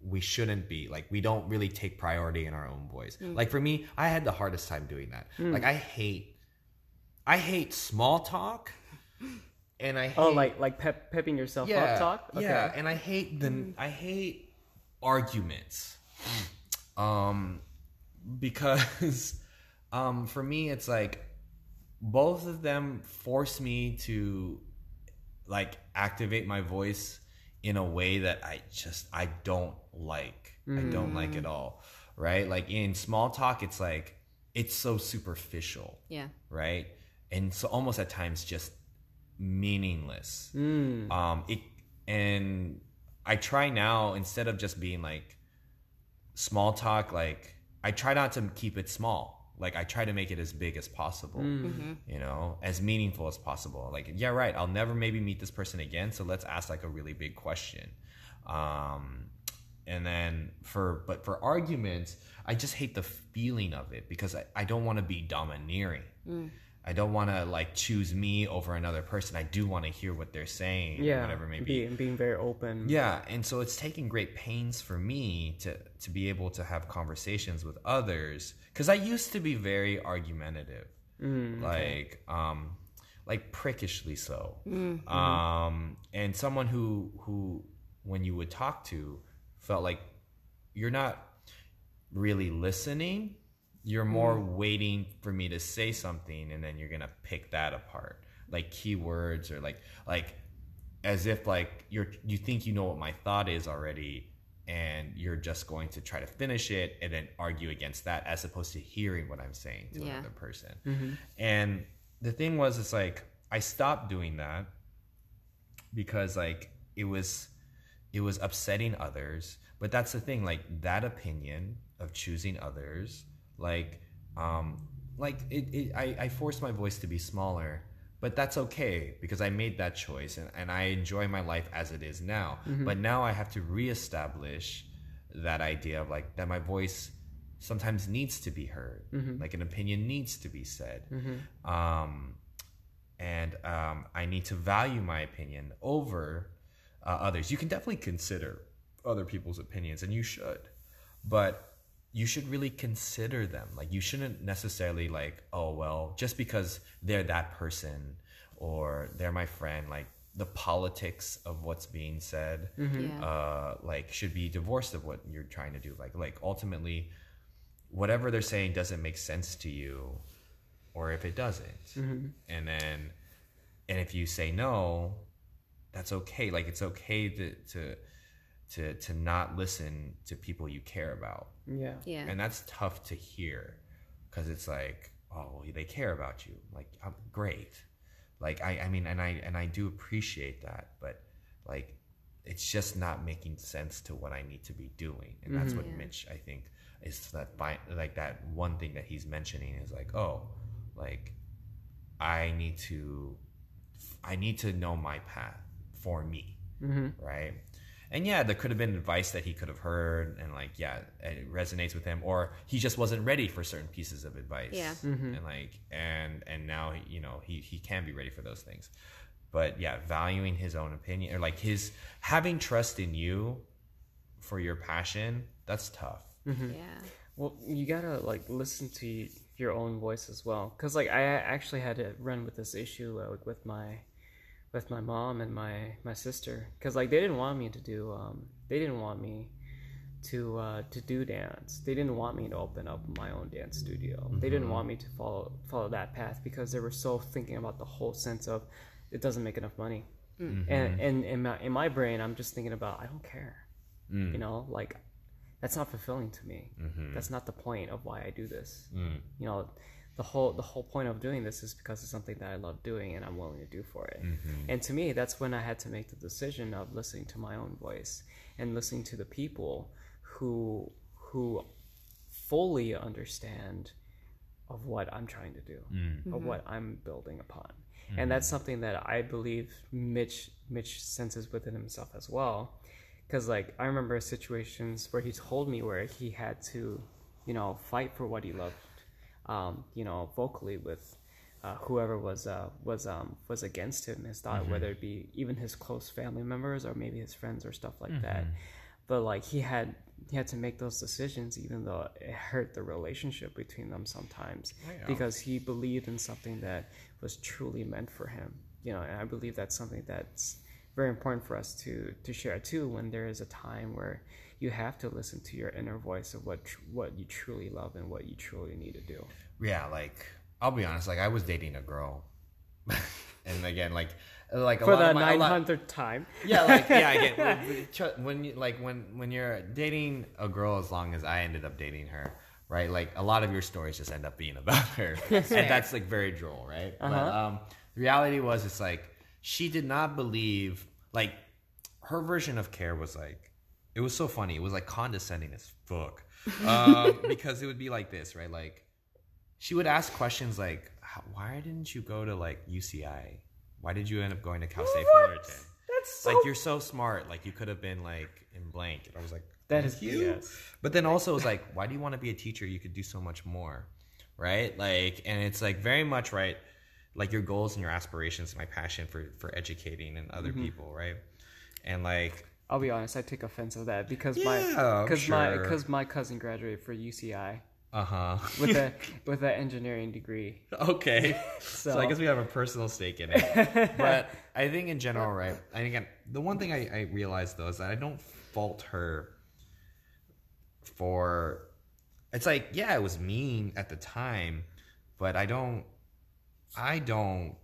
we shouldn't be like we don't really take priority in our own voice. Mm. Like for me i had the hardest time doing that. Mm. Like i hate i hate small talk and I hate, Oh, like like pep, pepping yourself up talk. yeah, and I hate the I hate arguments, um, because um, for me it's like both of them force me to like activate my voice in a way that I just I don't like. I don't like at all. Right? Like in small talk it's like it's so superficial Yeah. right? And so almost at times just meaningless. Mm. Um, it and I try now instead of just being like small talk, like I try not to keep it small. Like I try to make it as big as possible, you know, as meaningful as possible. Like, yeah, right. I'll never maybe meet this person again, so let's ask like a really big question. Um, and then for but for arguments, I just hate the feeling of it because I, I don't want to be domineering. I don't want to like choose me over another person. I do want to hear what they're saying, yeah, whatever it may be. Being, being very open. Yeah, and so it's taking great pains for me to to be able to have conversations with others because I used to be very argumentative, like um, like prickishly so, um, and someone who who when you would talk to felt like you're not really listening. You're more mm-hmm. waiting for me to say something, and then you're gonna pick that apart, like keywords or like like as if like you're you think you know what my thought is already and you're just going to try to finish it and then argue against that as opposed to hearing what i'm saying to Yeah. another person. Mm-hmm. And the thing was it's like i stopped doing that because like it was it was upsetting others. But that's the thing like that opinion of choosing others like um like it, it I, I forced my voice to be smaller but that's okay because i made that choice and, and i enjoy my life as it is now. But now i have to reestablish that idea of like that my voice sometimes needs to be heard. Like an opinion needs to be said. Um and um, I need to value my opinion over uh, others. You can definitely consider other people's opinions, and you should, but you should really consider them. Like you shouldn't necessarily like, oh well, just because they're that person or they're my friend, like the politics of what's being said, Yeah. uh, like should be divorced of what you're trying to do. Like like ultimately, whatever they're saying doesn't make sense to you or if it doesn't and then and if you say no that's okay like it's okay to to to to not listen to people you care about. Yeah, Yeah. and that's tough to hear because it's like oh well, they care about you. Like I'm great. Like I I mean and I and I do appreciate that but like it's just not making sense to what I need to be doing. And that's mm-hmm. what Yeah. Mitch I think is that fi- like that one thing that he's mentioning is like oh like I need to I need to know my path for me. Mm-hmm. Right and yeah there could have been advice that he could have heard and like yeah it resonates with him or he just wasn't ready for certain pieces of advice. Yeah. and like and and now you know he he can be ready for those things. But yeah valuing his own opinion or like his having trust in you for your passion that's tough. Yeah. Well, you gotta like listen to your own voice as well, because like I actually had to run with this issue uh, like with my with my mom and my my sister, because like they didn't want me to do um they didn't want me to uh, to do dance. They didn't want me to open up my own dance studio. They didn't mm-hmm. want me to follow follow that path because they were so thinking about the whole sense of it doesn't make enough money. Mm-hmm. And and in my in my brain, I'm just thinking about I don't care. Mm. You know, like that's not fulfilling to me. Mm-hmm. That's not the point of why I do this. Mm. You know, the whole the whole point of doing this is because it's something that I love doing and I'm willing to do for it. Mm-hmm. And to me, that's when I had to make the decision of listening to my own voice and listening to the people who who fully understand of what I'm trying to do, mm. of mm-hmm. what I'm building upon. And that's mm-hmm. something that I believe Mitch Mitch senses within himself as well. Cause like I remember situations where he told me where he had to, you know, fight for what he loved, um, you know, vocally with uh, whoever was uh, was um, was against him, his thought, whether it be even his close family members or maybe his friends or stuff like that. But like he had he had to make those decisions, even though it hurt the relationship between them sometimes, because he believed in something that was truly meant for him. you know, and I believe that's something that's very important for us to to share too. When there is a time where you have to listen to your inner voice of what tr- what you truly love and what you truly need to do. Yeah, like I'll be honest, like I was dating a girl, and again, like like a For lot the of my, a nine hundredth time, yeah, like yeah, again, when- when you like when when you're dating a girl as long as I ended up dating her, right? Like a lot of your stories just end up being about her, and that's like very droll, right? But Uh-huh. um, the reality was, it's like she did not believe like her version of care was like it was so funny. It was like condescending as fuck um, because it would be like this, right? Like she would ask questions like, "Why didn't you go to like UCI? Why did you end up going to Cal State Fullerton?" that's so. like you're so smart like you could have been like in blank and i was like that is you BS. but then also it was like why do you want to be a teacher you could do so much more right like and it's like very much right like your goals and your aspirations and my passion for for educating and other people right and like I'll be honest, I take offense of that because Yeah, my because my sure. because my cousin graduated for UCI uh-huh with a with an engineering degree. okay So, so i guess we have a personal stake in it but i think in general right and again the one thing I, I realized though is that i don't fault her for it's like yeah it was mean at the time but i don't i don't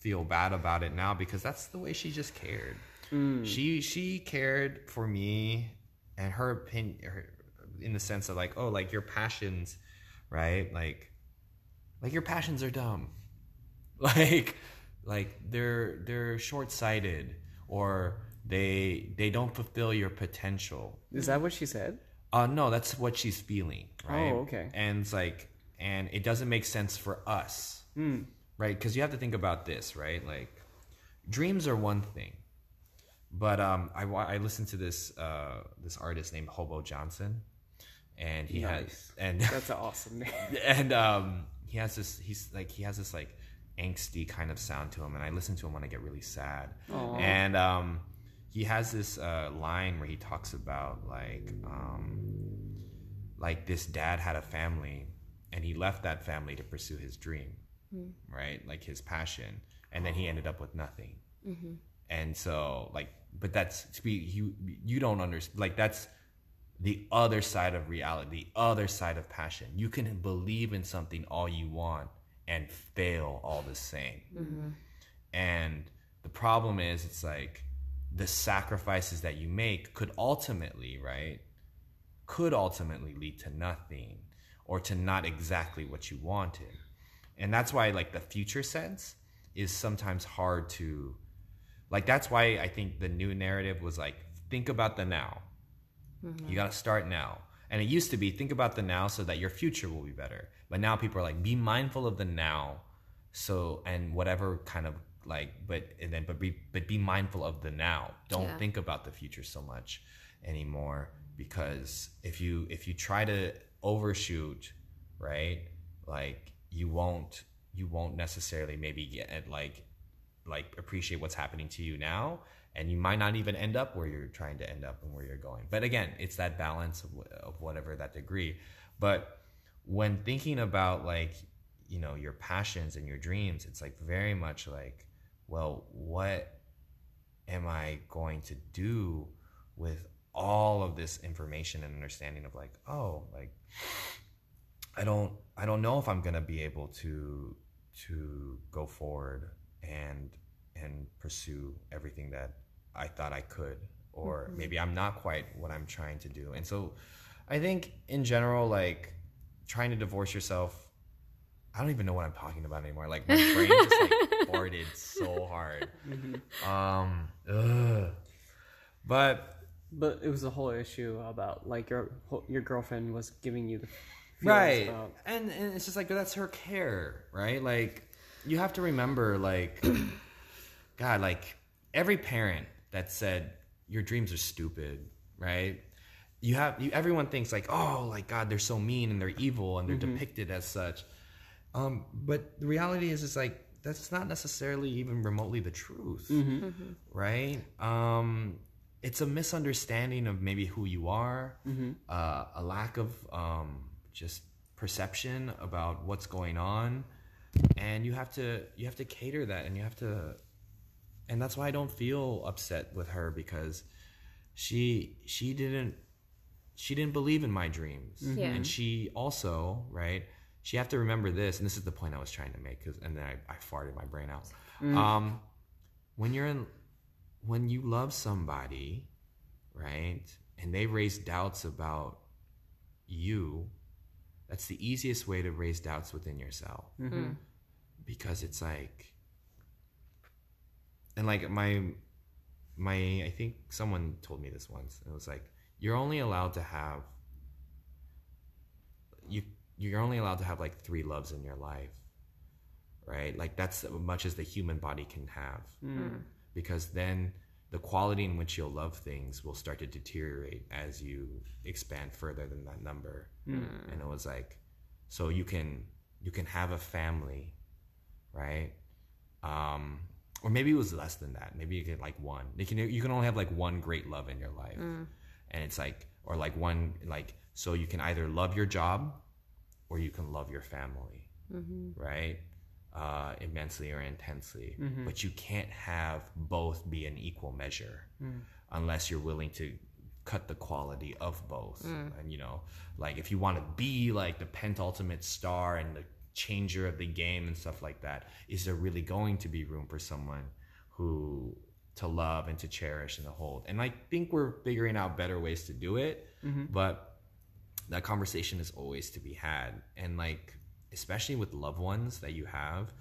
feel bad about it now because that's the way she just cared she she cared for me and her opinion her, in the sense of like oh like your passions right? Like like your passions are dumb. Like like they're they're short-sighted or they they don't fulfill your potential. Is that what she said? uh no that's what she's feeling right? Oh, okay. and it's like and it doesn't make sense for us right? Because you have to think about this right? Like dreams are one thing but um i i listened to this uh this artist named hobo johnson and he has Nice. and That's an awesome name. and um he has this he's like he has this like angsty kind of sound to him and i listen to him when i get really sad. And um he has this uh line where he talks about like um like this dad had a family and he left that family to pursue his dream right? Like his passion. And then he ended up with nothing. And so like but that's to be you you don't understand like that's the other side of reality the other side of passion. You can believe in something all you want and fail all the same. Mm-hmm. And the problem is it's like the sacrifices that you make could ultimately right could ultimately lead to nothing or to not exactly what you wanted. And that's why like the future sense is sometimes hard to like that's why i think the new narrative was like think about the now. Mm-hmm. You got to start now. And it used to be think about the now so that your future will be better. But now people are like be mindful of the now. So and whatever kind of like but and then but be but be mindful of the now. Don't Yeah. think about the future so much anymore. Because if you if you try to overshoot right like you won't you won't necessarily maybe get like like appreciate what's happening to you now and you might not even end up where you're trying to end up and where you're going. But again it's that balance of, of whatever that degree. But when thinking about like you know your passions and your dreams it's like very much like well what am i going to do with all of this information and understanding of like oh like i don't i don't know if i'm going to be able to to go forward and and pursue everything that i thought i could or maybe i'm not quite what i'm trying to do and so i think in general like trying to divorce yourself I don't even know what I'm talking about anymore. Like my brain just like farted so hard. Um, ugh. but But it was a whole issue about like your your girlfriend was giving you the right, about and and it's just like that's her care, right? Like you have to remember, like God, like every parent that said your dreams are stupid, right? You have you, everyone thinks like, oh, like God, they're so mean and they're evil and they're depicted as such. Um, but the reality is, is like that's not necessarily even remotely the truth, right? Um, it's a misunderstanding of maybe who you are, uh, a lack of um, just perception about what's going on, and you have to you have to cater that, and you have to and that's why I don't feel upset with her because she she didn't she didn't believe in my dreams, mm-hmm. Yeah. and she also right. She have to remember this, and this is the point I was trying to make, because and then I, I farted my brain out. Mm. Um, when you're in, when you love somebody, right, and they raise doubts about you, that's the easiest way to raise doubts within yourself mm-hmm. Because it's like and like my my i think someone told me this once and it was like you're only allowed to have you you're only allowed to have like three loves in your life right? Like that's as much as the human body can have. Hmm. Because then the quality in which you'll love things will start to deteriorate as you expand further than that number. Hmm. And it was like so you can you can have a family right? Um or maybe it was less than that. Maybe you get like one. You can you can only have like one great love in your life. Mm. And it's like or like one like so you can either love your job or you can love your family mm-hmm. right? Uh, immensely or intensely. Mm-hmm. But you can't have both be an equal measure mm. unless you're willing to cut the quality of both. Mm. And you know like if you want to be like the pentultimate star and the changer of the game and stuff like that is there really going to be room for someone who to love and to cherish and to hold? And i think we're figuring out better ways to do it mm-hmm. but that conversation is always to be had. And like especially with loved ones that you have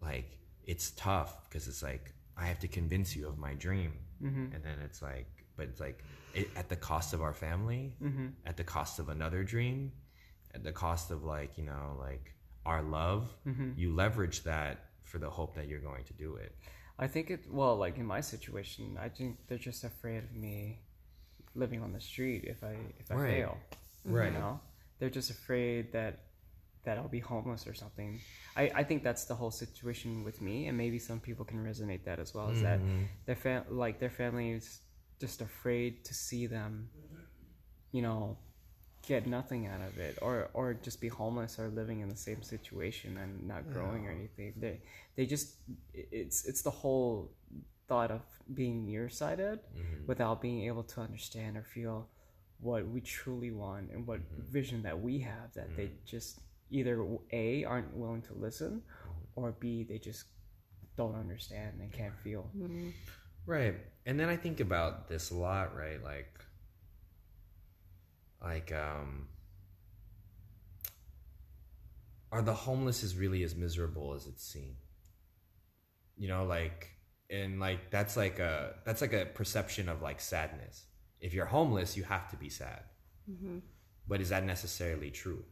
like it's tough because it's like i have to convince you of my dream. Mm-hmm. And then it's like but it's like it, at the cost of our family mm-hmm. at the cost of another dream at the cost of like you know like our love mm-hmm. you leverage that for the hope that you're going to do it I think it well, like in my situation, I think they're just afraid of me living on the street if I if I Right. fail. Right. You know? They're just afraid that that I'll be homeless or something. I, I think that's the whole situation with me and maybe some people can resonate that as well, is that mm-hmm. their fam- like their family is just afraid to see them, you know, get nothing out of it or or just be homeless or living in the same situation and not growing or anything. They they just it's it's the whole thought of being nearsighted mm-hmm. without being able to understand or feel what we truly want and what mm-hmm. vision that we have that they mm-hmm. just either a aren't willing to listen or b they just don't understand and can't feel. Right. And then I think about this a lot, right? Like like um are the homeless is really as miserable as it's seen? You know, like and like that's like a that's like a perception of like sadness. If you're homeless, you have to be sad. But is that necessarily true?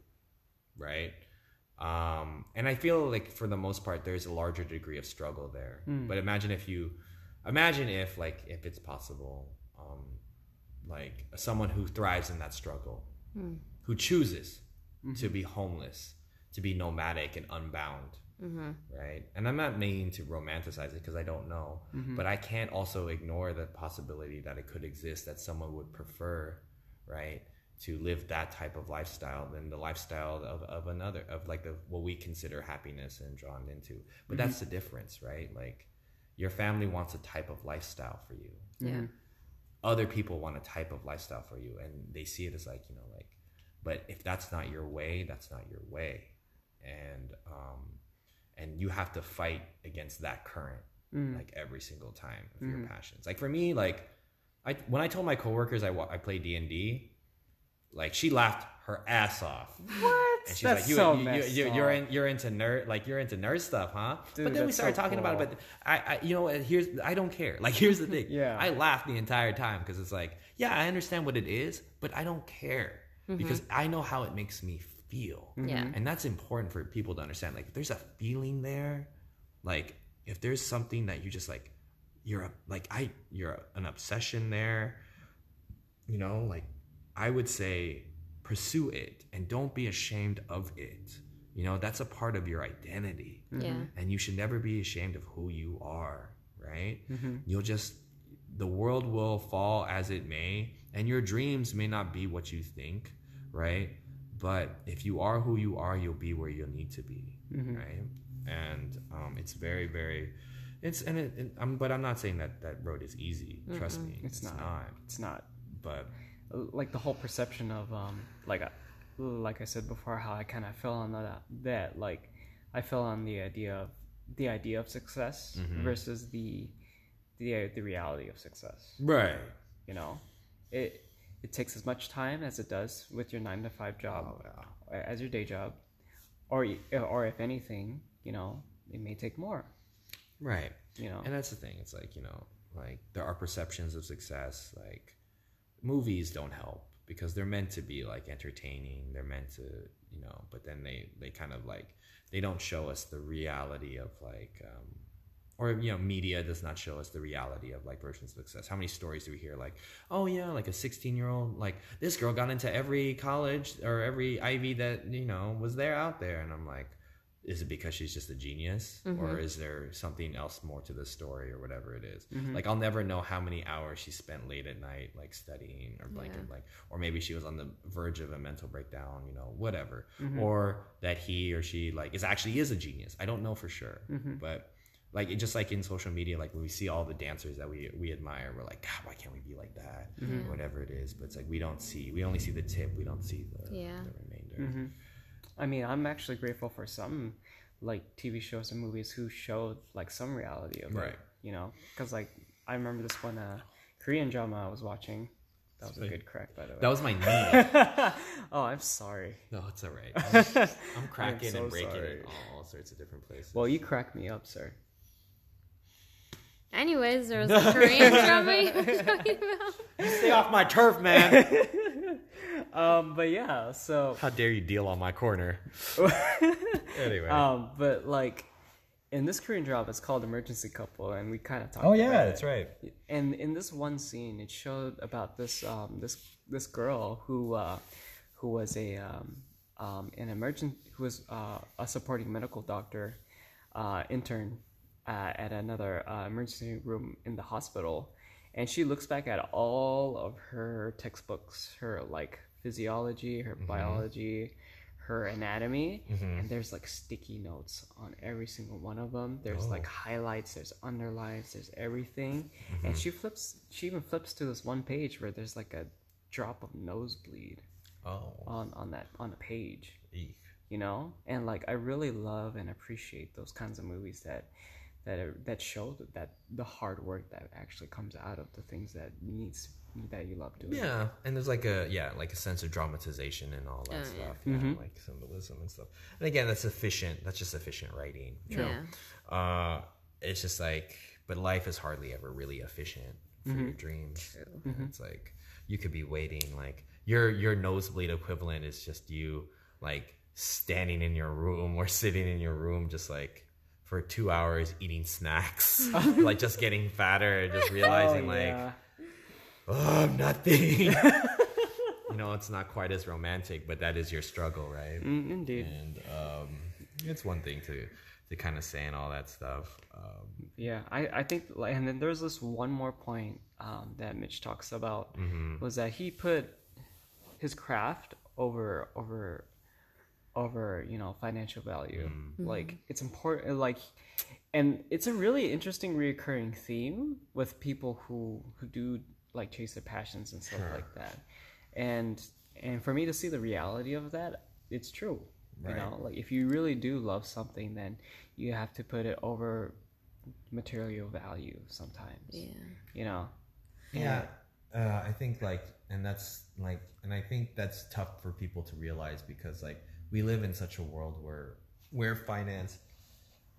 Right? Um, and I feel like for the most part, there's a larger degree of struggle there. But imagine if you, imagine if like if it's possible, um, like someone who thrives in that struggle, hmm. who chooses to mm-hmm. be homeless, to be nomadic and unbound, mm-hmm. right? And I'm not meaning to romanticize it because I don't know, mm-hmm. but I can't also ignore the possibility that it could exist that someone would prefer, right? To live that type of lifestyle than the lifestyle of, of another of like the what we consider happiness and drawn into. But that's the difference, right? Like your family wants a type of lifestyle for you Yeah. Other people want a type of lifestyle for you and they see it as like you know like but if that's not your way that's not your way. And um and you have to fight against that current like every single time of your passions. Like for me like i when i told my coworkers i i play d&d like she laughed her ass off. What and she's that's like, you, so you, you, messed you, you're up. in, you're into nerd, like you're into nerd stuff, huh? Dude, but then we started so talking about it. But I, I, you know, here's I don't care. Like here's the thing. Yeah. I laughed the entire time because it's like, yeah, I understand what it is, but I don't care mm-hmm. because I know how it makes me feel. Mm-hmm. Yeah. and that's important for people to understand. Like, if there's a feeling there, like if there's something that you just like, you're a, like I, you're an obsession there. You know, like I would say pursue it and don't be ashamed of it. You know, that's a part of your identity. Yeah. Mm-hmm. And you should never be ashamed of who you are, right? Mm-hmm. You'll just, the world will fall as it may, and your dreams may not be what you think, right? But if you are who you are, you'll be where you need to be, mm-hmm. right? And um, it's very, very, It's and it, it I'm, but I'm not saying that that road is easy. Trust me, It's, not. It's not. But Like the whole perception of um, like, I- like I said before, how I kind of fell on that. That like, I fell on the idea of the idea of success Mm-hmm. versus the the the reality of success. right, You know, it it takes as much time as it does with your nine to five job, Oh, as your day job, or or if anything, you know, it may take more. right. You know, And that's the thing. It's like, you know, like there are perceptions of success. Like movies don't help because they're meant to be like entertaining. They're meant to, you know, but then they, they kind of like, they don't show us the reality of like, um, or, you know, media does not show us the reality of like versions of success. How many stories do we hear? Like, oh yeah, like a 16 year old, like this girl got into every college or every Ivy that, you know, was there out there. And I'm like, is it because she's just a genius or mm-hmm. is there something else more to the story or whatever it is? Mm-hmm. like i'll never know how many hours she spent late at night like studying or like and, like or maybe she was on the verge of a mental breakdown you know whatever. Mm-hmm. Or that he or she like is actually is a genius. I don't know for sure. But like it just like in social media like when we see all the dancers that we we admire we're like god why can't we be like that? Or whatever it is. But it's like we don't see we only see the tip. We don't see the, Yeah. the remainder I mean, I'm actually grateful for some like TV shows and movies who showed like some reality of Right. it. You know, because like I remember this one uh, Korean drama I was watching. That was a good crack, by the way. that was my knee oh, I'm sorry. No, it's all right. I'm, I'm cracking so and breaking sorry. in all sorts of different places. Well, you crack me up, sir. Anyways, there was a Korean drama you were talking about. stay off my turf, man. Um, but yeah, so How dare you deal on my corner? anyway. um, but like in this Korean drama, it's called Emergency Couple, and we kind of talked. Oh yeah, it. that's right. and in this one scene it showed about this um this this girl who uh who was a um, um an emergent who was uh, a supporting medical doctor uh intern uh, at another uh, emergency room in the hospital and she looks back at all of her textbooks her like physiology her mm-hmm. biology her anatomy mm-hmm. and there's like sticky notes on every single one of them. There's like oh. highlights there's underlines there's everything. Mm-hmm. And she flips she even flips to this one page where there's like a drop of nosebleed Oh, on on that on the page. Eek. you know? And like i really love and appreciate those kinds of movies that that are, that show that, that the hard work that actually comes out of the things that needs that you love doing Yeah, and there's like a yeah, like a sense of dramatization and all that Oh, yeah. stuff. Yeah, mm-hmm. like symbolism and stuff. And again, that's efficient. That's just efficient writing. Yeah. Uh, it's just like, but life is hardly ever really efficient for mm-hmm. your dreams. Mm-hmm. It's like you could be waiting. Like your your nosebleed equivalent is just you like standing in your room or sitting in your room, just like for two hours eating snacks, like just getting fatter, just realizing like yeah. oh, nothing. you know, it's not quite as romantic, but that is your struggle, right? Mm, indeed And um, it's one thing to to kind of say and all that stuff. Um, Yeah, I, I think, like, and then there's this one more point um, that Mitch talks about was that he put his craft over over over you know financial value. Like it's important, like, and it's a really interesting reoccurring theme with people who who do like chase their passions and stuff like that. And and for me to see the reality of that, it's true. You know, like if you really do love something, then you have to put it over material value sometimes. Yeah. You know. yeah, uh, I think like, and that's like, and I think that's tough for people to realize because like we live in such a world where where finance,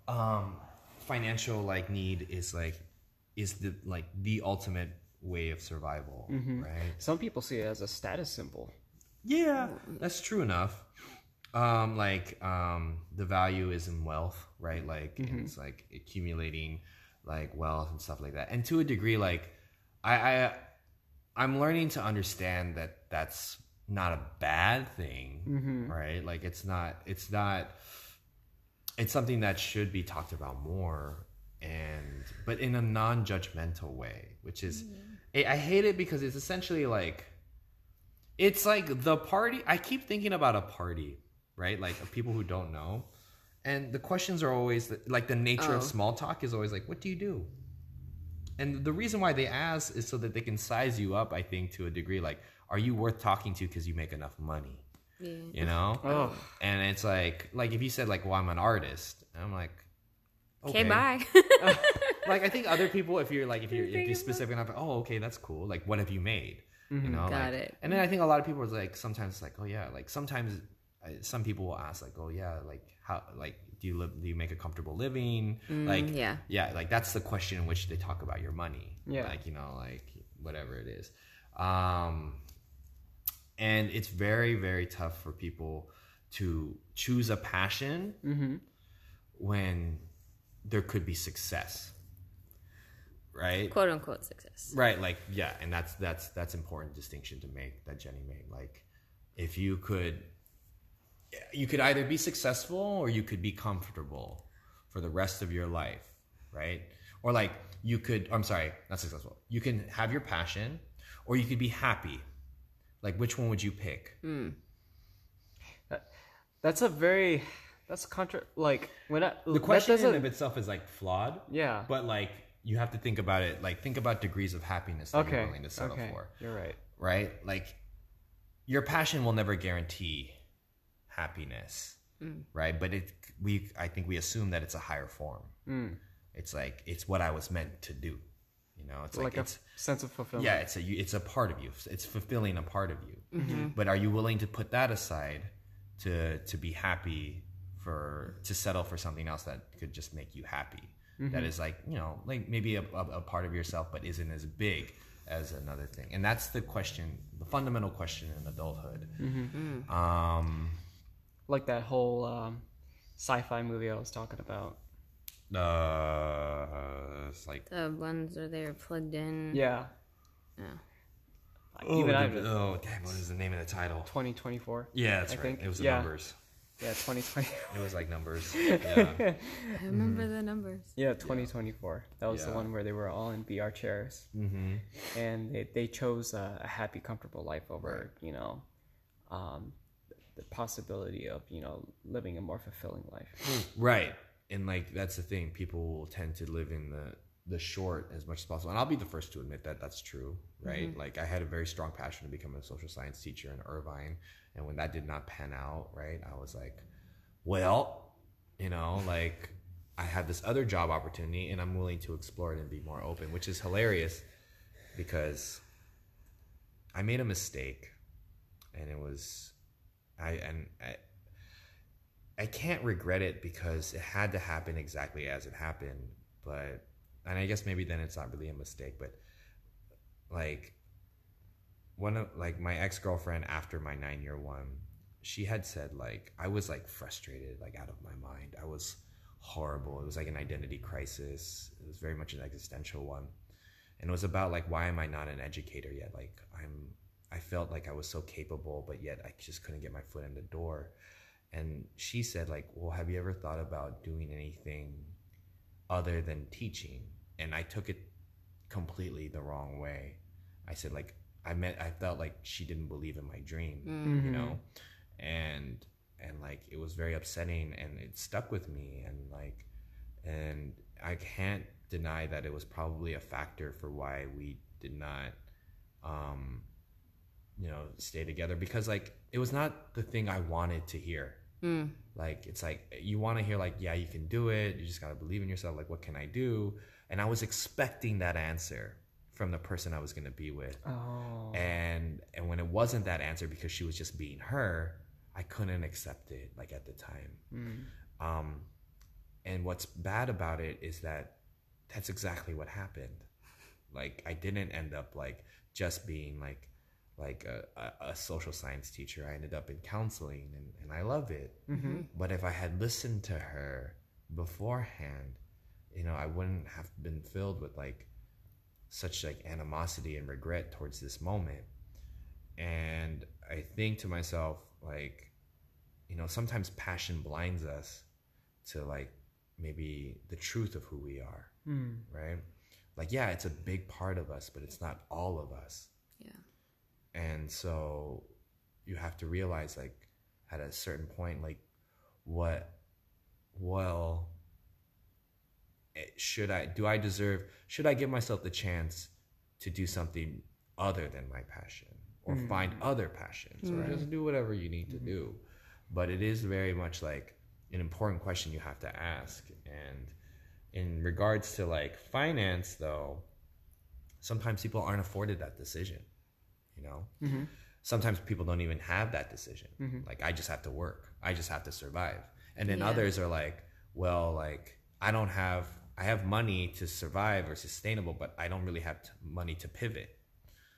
um, financial like need is like is the like the ultimate way of survival, right? Some people see it as a status symbol. Yeah, that's true enough. Um, like um, the value is in wealth, right? Like and it's like accumulating like wealth and stuff like that. And to a degree, like I, I I'm learning to understand that that's not a bad thing, mm-hmm. right? Like it's not it's not it's something that should be talked about more and but in a non-judgmental way which is mm-hmm. I I hate it because it's essentially like it's like the party i keep thinking about a party right like of people who don't know and the questions are always like the nature Oh. of small talk is always like, "What do you do?" And the reason why they ask is so that they can size you up. I think to a degree, like, are you worth talking to because you make enough money? Yeah. You know. Oh, And it's like, like if you said like, "Well, I'm an artist," I'm like, Okay, bye. like I think other people, if you're like if you're, if you're specific enough, oh okay, that's cool. Like what have you made? You mm-hmm. know, Got like- it. And then I think a lot of people are like sometimes like oh yeah, like sometimes uh, some people will ask like oh yeah, like how like do you live? Do you make a comfortable living? Mm, like yeah. yeah, like that's the question in which they talk about your money. Yeah. like you know like whatever it is. Um, and it's very very tough for people to choose a passion mm-hmm. when there could be success right? Quote unquote success. right like yeah and that's that's that's important distinction to make that jenny made. Like if you could you could either be successful or you could be comfortable for the rest of your life right? Or like you could i'm sorry not successful. You can have your passion or you could be happy like which one would you pick? Hmm. That's a very that's a contra like when I the question in of itself is like flawed. Yeah. But like you have to think about it. Like think about degrees of happiness that you're okay. willing to settle okay. for. You're right. Right? Like your passion will never guarantee happiness. Hmm. Right? But it we i think we assume that it's a higher form. Hmm. It's like it's what i was meant to do you know it's like, like, a it's sense of fulfillment. Yeah it's a it's a part of you. It's fulfilling a part of you. Mm-hmm. but are you willing to put that aside to to be happy for to settle for something else that could just make you happy? Mm-hmm. That is like you know like maybe a, a, a part of yourself but isn't as big as another thing. And that's the question the fundamental question in adulthood. Mm-hmm. um like that whole um, sci-fi movie I was talking about uh it's like The ones where they were plugged in. yeah. Yeah. even oh, I the- oh damn what is the name of the title? 2024 yeah that's I right. think- it was the yeah. numbers. Yeah 2020 it was like numbers. Yeah. I remember the numbers. yeah 2024 that was the one where they were all in VR chairs. Mm-hmm. and they, they chose a, a happy comfortable life over you know um, the possibility of you know living a more fulfilling life. Right. And like that's the thing, people will tend to live in the the short as much as possible. And I'll be the first to admit that that's true, right? Mm-hmm. Like I had a very strong passion to become a social science teacher in Irvine, and when that did not pan out, right? I was like, well, you know, like I had this other job opportunity and I'm willing to explore it and be more open, which is hilarious because I made a mistake and it was I and I I can't regret it because it had to happen exactly as it happened. But and I guess maybe then it's not really a mistake, but like one of like my ex girlfriend after my nine year one, she had said like I was like frustrated, like out of my mind. I was horrible. It was like an identity crisis. It was very much an existential one. And it was about like why am I not an educator yet? Like I'm I felt like I was so capable, but yet I just couldn't get my foot in the door and she said like well have you ever thought about doing anything other than teaching? And i took it completely the wrong way. I said like i meant i felt like she didn't believe in my dream you know? And and like it was very upsetting and it stuck with me and like and i can't deny that it was probably a factor for why we did not um you know stay together because like it was not the thing i wanted to hear like it's like you want to hear like yeah you can do it. You just got to believe in yourself. Like what can i do? And i was expecting that answer from the person i was going to be with. Oh. And and when it wasn't that answer because she was just being her i couldn't accept it like at the time. Um and what's bad about it is that that's exactly what happened. Like i didn't end up like just being like like a, a, social science teacher i ended up in counseling and, and i love it but if i had listened to her beforehand you know i wouldn't have been filled with like such like animosity and regret towards this moment and i think to myself like you know sometimes passion blinds us to like maybe the truth of who we are Hmm. right like yeah it's a big part of us but it's not all of us. And so you have to realize like at a certain point like what well, eh, should I do I deserve should I give myself the chance to do something other than my passion or mm. find other passions or mm. just do whatever you need to mm-hmm. do. But it is very much like an important question you have to ask. And in regards to like finance though, sometimes people aren't afforded that decision, you know? Mm-hmm. Sometimes people don't even have that decision. Mm-hmm. Like I just have to work. I just have to survive. And then Yeah. others are like, well, like I don't have I have money to survive or sustainable, but I don't really have t- money to pivot.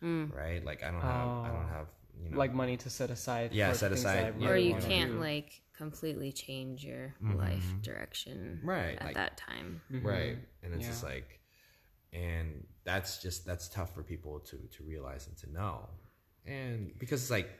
Mm. Right? Like I don't have I don't oh. have, you know, like money to set aside. Yeah, for set things aside, that or you can't do. like completely change your mm-hmm. life direction Right, at like- that time. right and it's just like and that's just that's tough for people to to realize and to know. And because it's like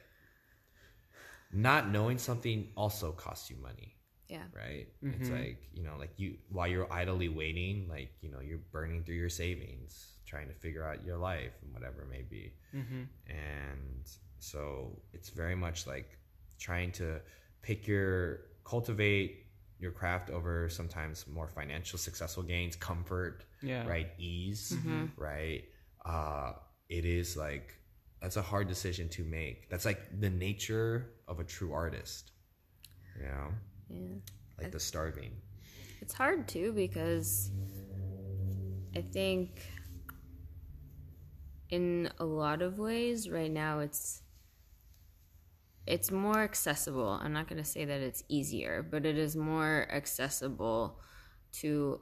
not knowing something also costs you money. Yeah. right? It's mm-hmm. like you know like you while you're idly waiting like you know you're burning through your savings trying to figure out your life and whatever it may be. Mm-hmm. And so it's very much like trying to pick your cultivate your craft over sometimes more financial successful gains comfort Yeah. right? Ease right? Uh it is like that's a hard decision to make. That's like the nature of a true artist you know? Yeah. like the starving. It's hard too because I think in a lot of ways right now it's it's more accessible. I'm not going to say that it's easier, but it is more accessible to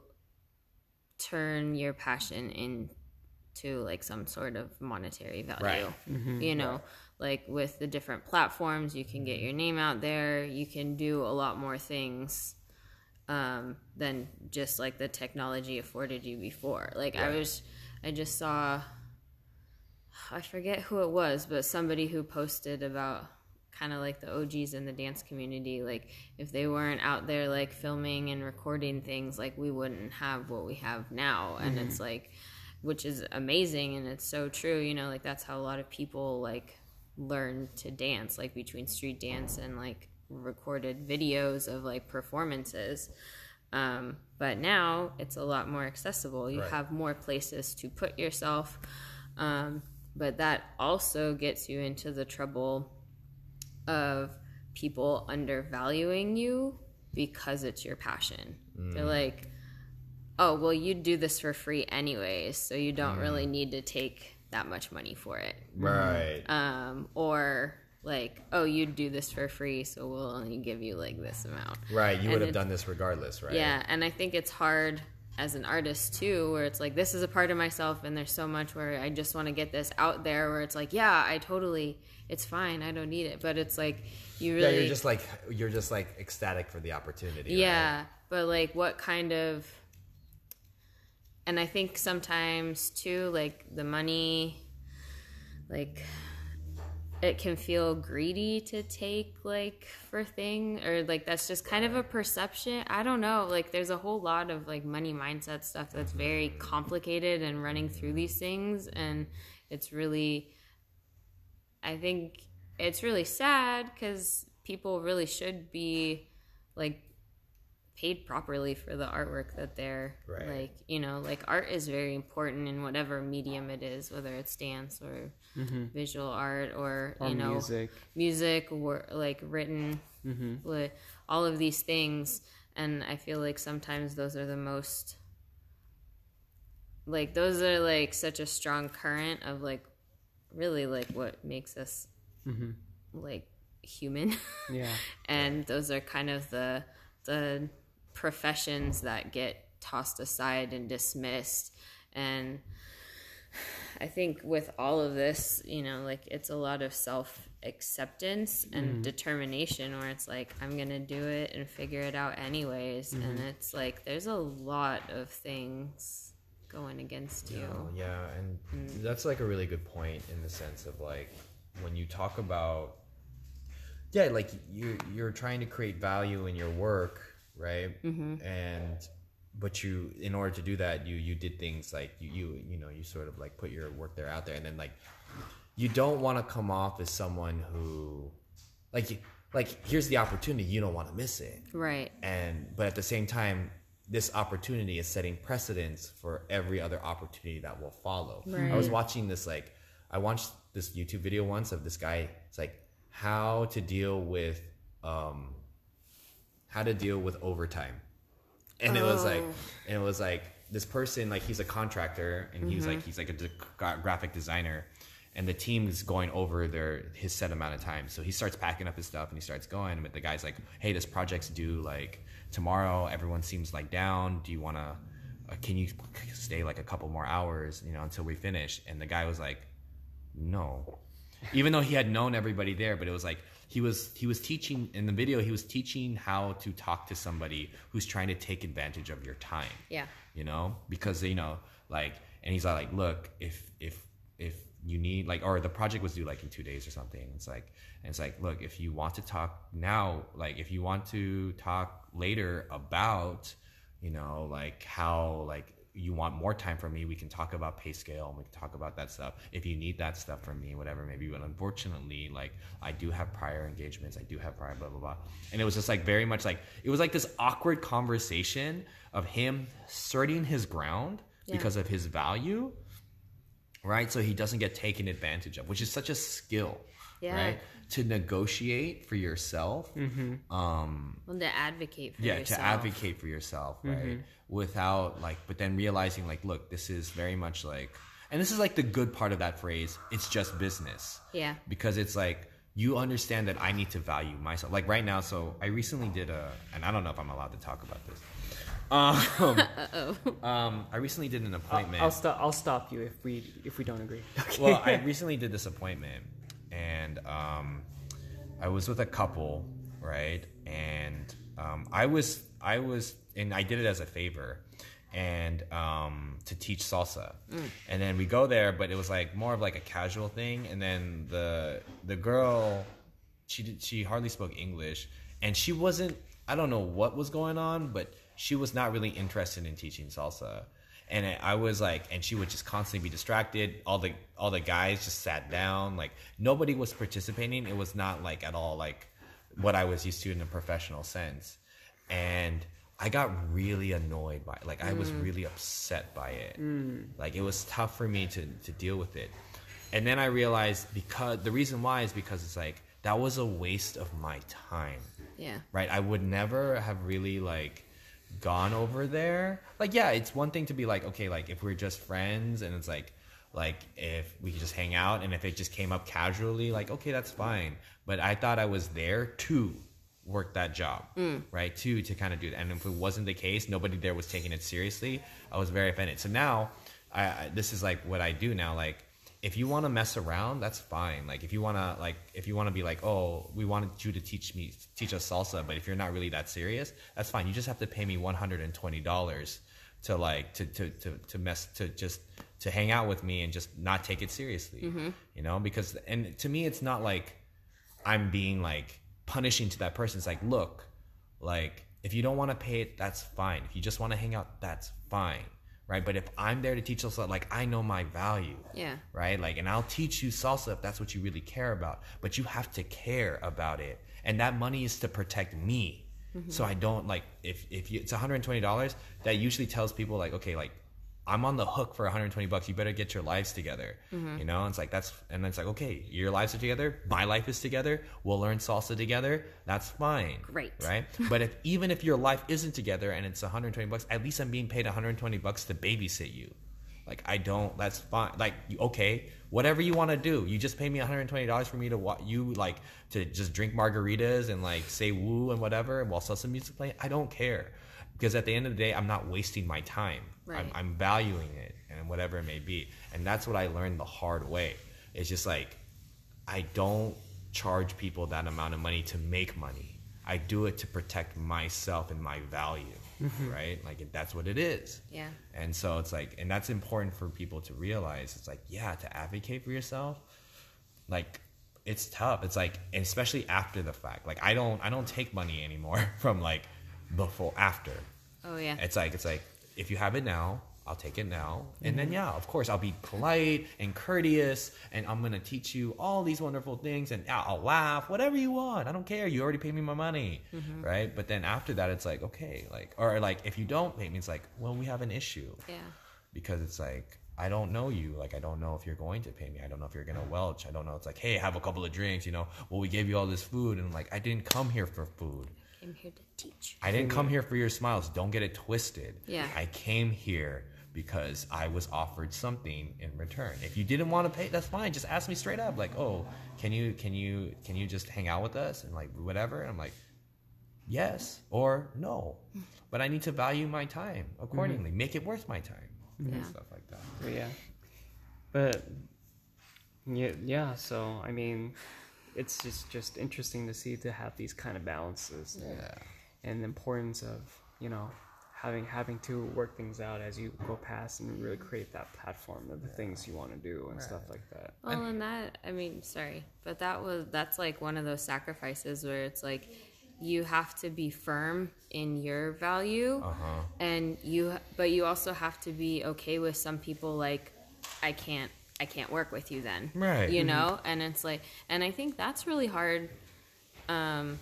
turn your passion into like some sort of monetary value. Right. You know, like with the different platforms, you can get your name out there, you can do a lot more things um, than just like the technology afforded you before. Like I was, I just saw, I forget who it was, but somebody who posted about kind of like the OGs in the dance community. Like if they weren't out there like filming and recording things, like we wouldn't have what we have now. And it's like, which is amazing and it's so true. You know, like that's how a lot of people like learn to dance, like between street dance and like recorded videos of like performances. Um, but now it's a lot more accessible. You have more places to put yourself. Um, but that also gets you into the trouble of people undervaluing you because it's your passion. They're like, oh, well, you do this for free anyways, so you don't really need to take that much money for it. Right. Um, or like, oh, you do this for free, so we'll only give you like this amount. right. You and would have done this regardless, right? Yeah, and I think it's hard as an artist too, where it's like this is a part of myself, and there's so much where I just want to get this out there. Where it's like, yeah, I totally, it's fine, I don't need it, but it's like you really. Yeah, you're just like you're just like ecstatic for the opportunity. right? yeah, but like what kind of, and I think sometimes too, like the money, like it can feel greedy to take like for thing or like that's just kind of a perception i don't know like there's a whole lot of like money mindset stuff that's very complicated and running through these things and it's really i think it's really sad because people really should be like paid properly for the artwork that they're Right. like you know like art is very important in whatever medium it is whether it's dance or mm-hmm. visual art or, Or you know music. music or like written mm-hmm. li- all of these things and i feel like sometimes those are the most like those are like such a strong current of like really like what makes us mm-hmm. like human. Yeah. and those are kind of the the professions that get tossed aside and dismissed. And i think with all of this you know like it's a lot of self acceptance and mm-hmm. determination where it's like i'm gonna do it and figure it out anyways. And mm-hmm. it's like there's a lot of things going against you yeah, and that's like a really good point in the sense of like when you talk about yeah, like you you're trying to create value in your work, right? Mm-hmm. And but you in order to do that, you you did things like you you you know you sort of like put your work there out there, and then like you don't want to come off as someone who like like here's the opportunity you don't want to miss it Right. and but at the same time this opportunity is setting precedence for every other opportunity that will follow. I was watching this like i watched this youtube video once of this guy it's like how to deal with um how to deal with overtime. And it was like and it was like this person like he's a contractor and he's like he's like a de- graphic designer and the team is going over their his set amount of time. So he starts packing up his stuff and he starts going but the guy's like hey this project's due like tomorrow everyone seems like down. Do you want to uh, can you stay like a couple more hours you know until we finish? And the guy was like no. Even though he had known everybody there but it was like he was he was teaching in the video he was teaching how to talk to somebody who's trying to take advantage of your time. Yeah. you know? Because you know like and he's like look if if if you need like or the project was due like in two days or something. It's like and it's like look if you want to talk now like if you want to talk later about you know like how like you want more time from me we can talk about pay scale and we can talk about that stuff. If you need that stuff from me whatever maybe but unfortunately like i do have prior engagements. I do have prior blah blah blah. And it was just like very much like it was like this awkward conversation of him asserting his ground Yeah. because of his value right? So he doesn't get taken advantage of which is such a skill Yeah. right? To negotiate for yourself um Well, to advocate for yeah yourself. to advocate for yourself right? Without like but then realizing like look this is very much like and this is like the good part of that phrase it's just business. Yeah. because it's like you understand that i need to value myself. Like right now so i recently did a and i don't know if i'm allowed to talk about this um, um i recently did an appointment I'll stop. I'll stop you if we if we don't agree. Okay. well, I recently did this appointment, and um, I was with a couple, right? And um, I was, I was, and I did it as a favor, and um, to teach salsa. And then we go there, but it was like more of like a casual thing. And then the the girl, she did, she hardly spoke English, and she wasn't. I don't know what was going on, but she was not really interested in teaching salsa and I- was like, and she would just constantly be distracted. All the all the guys just sat down, like nobody was participating. It was not like at all like what I was used to in a professional sense, and I got really annoyed by it. Like I was mm. really upset by it. Mm. Like it was tough for me to to deal with it, and then I realized because the reason why is because it's like that was a waste of my time Yeah. right? I would never have really like gone over there. Like, yeah, it's one thing to be like, okay, like if we're just friends and it's like, like if we could just hang out and if it just came up casually, like, okay, that's fine. But I thought I was there to work that job, mm. right? To to kind of do that. And if it wasn't the case, nobody there was taking it seriously. I was very offended. So now, I, I this is like what I do now. Like, if you want to mess around, that's fine. Like if you want to like if you want to be like, "Oh, we wanted you to teach me teach us salsa," but if you're not really that serious, that's fine. You just have to pay me $120 to like to to to to mess to just to hang out with me and just not take it seriously. Mm-hmm. You know, because and to me it's not like I'm being like punishing to that person. It's like, "Look, like if you don't want to pay it, that's fine. If you just want to hang out, that's fine." Right? But if I'm there to teach salsa, like I know my value Yeah. right? Like, and I'll teach you salsa if that's what you really care about. But you have to care about it, and that money is to protect me. Mm-hmm. So I don't like if if you, it's one hundred twenty dollars. That usually tells people like, okay, like I'm on the hook for 120 bucks. You better get your lives together. Mm-hmm. You know, and it's like that's and then it's like okay, your lives are together. My life is together. We'll learn salsa together. That's fine. Great. right? but if even if your life isn't together and it's 120 bucks, at least I'm being paid 120 bucks to babysit you. Like I don't. That's fine. Like okay, whatever you want to do. You just pay me 120 dollars for me to wa- you like to just drink margaritas and like say woo and whatever while salsa music playing. I don't care because at the end of the day, I'm not wasting my time. I'm, I'm valuing it and whatever it may be. And that's what I learned the hard way. It's just like I don't charge people that amount of money to make money. I do it to protect myself and my value, mm-hmm. right? Like that's what it is. Yeah. And so it's like, and that's important for people to realize. It's like, yeah, to advocate for yourself, like it's tough. It's like, and especially after the fact. Like I don't, I don't take money anymore from like before, after. Oh yeah. It's like, it's like if you have it now, I'll take it now. And then, mm-hmm. yeah, of course, I'll be polite and courteous, and I'm gonna teach you all these wonderful things, and I'll I'll laugh, whatever you want. I don't care. You already paid me my money, mm-hmm. right? But then after that, it's like, okay, like, or like, if you don't pay me, it's like, well, we have an issue Yeah. because it's like I don't know you. Like I don't know if you're going to pay me. I don't know if you're gonna welch. I don't know. It's like, hey, have a couple of drinks. You know, well, we gave you all this food, and I'm like, I didn't come here for food. I'm here to teach. I didn't come here for your smiles. Don't get it twisted. Yeah. I came here because I was offered something in return. If you didn't want to pay, that's fine. Just ask me straight up, like, oh, can you can you can you just hang out with us and like whatever? And I'm like, yes or no. But I need to value my time accordingly. Mm-hmm. Make it worth my time. Yeah. And stuff like that. But yeah, but yeah, yeah. So I mean, it's just just interesting to see to have these kind of balances. Yeah. and the importance of you know having having to work things out as you go past and really create that platform of the things you want to do and stuff like that. Well, and that I mean, sorry, but that was that's like one of those sacrifices where it's like you have to be firm in your value, Uh-huh. and you but you also have to be okay with some people like I can't I can't work with you then, Right. You know, and it's like, and I think that's really hard. Um,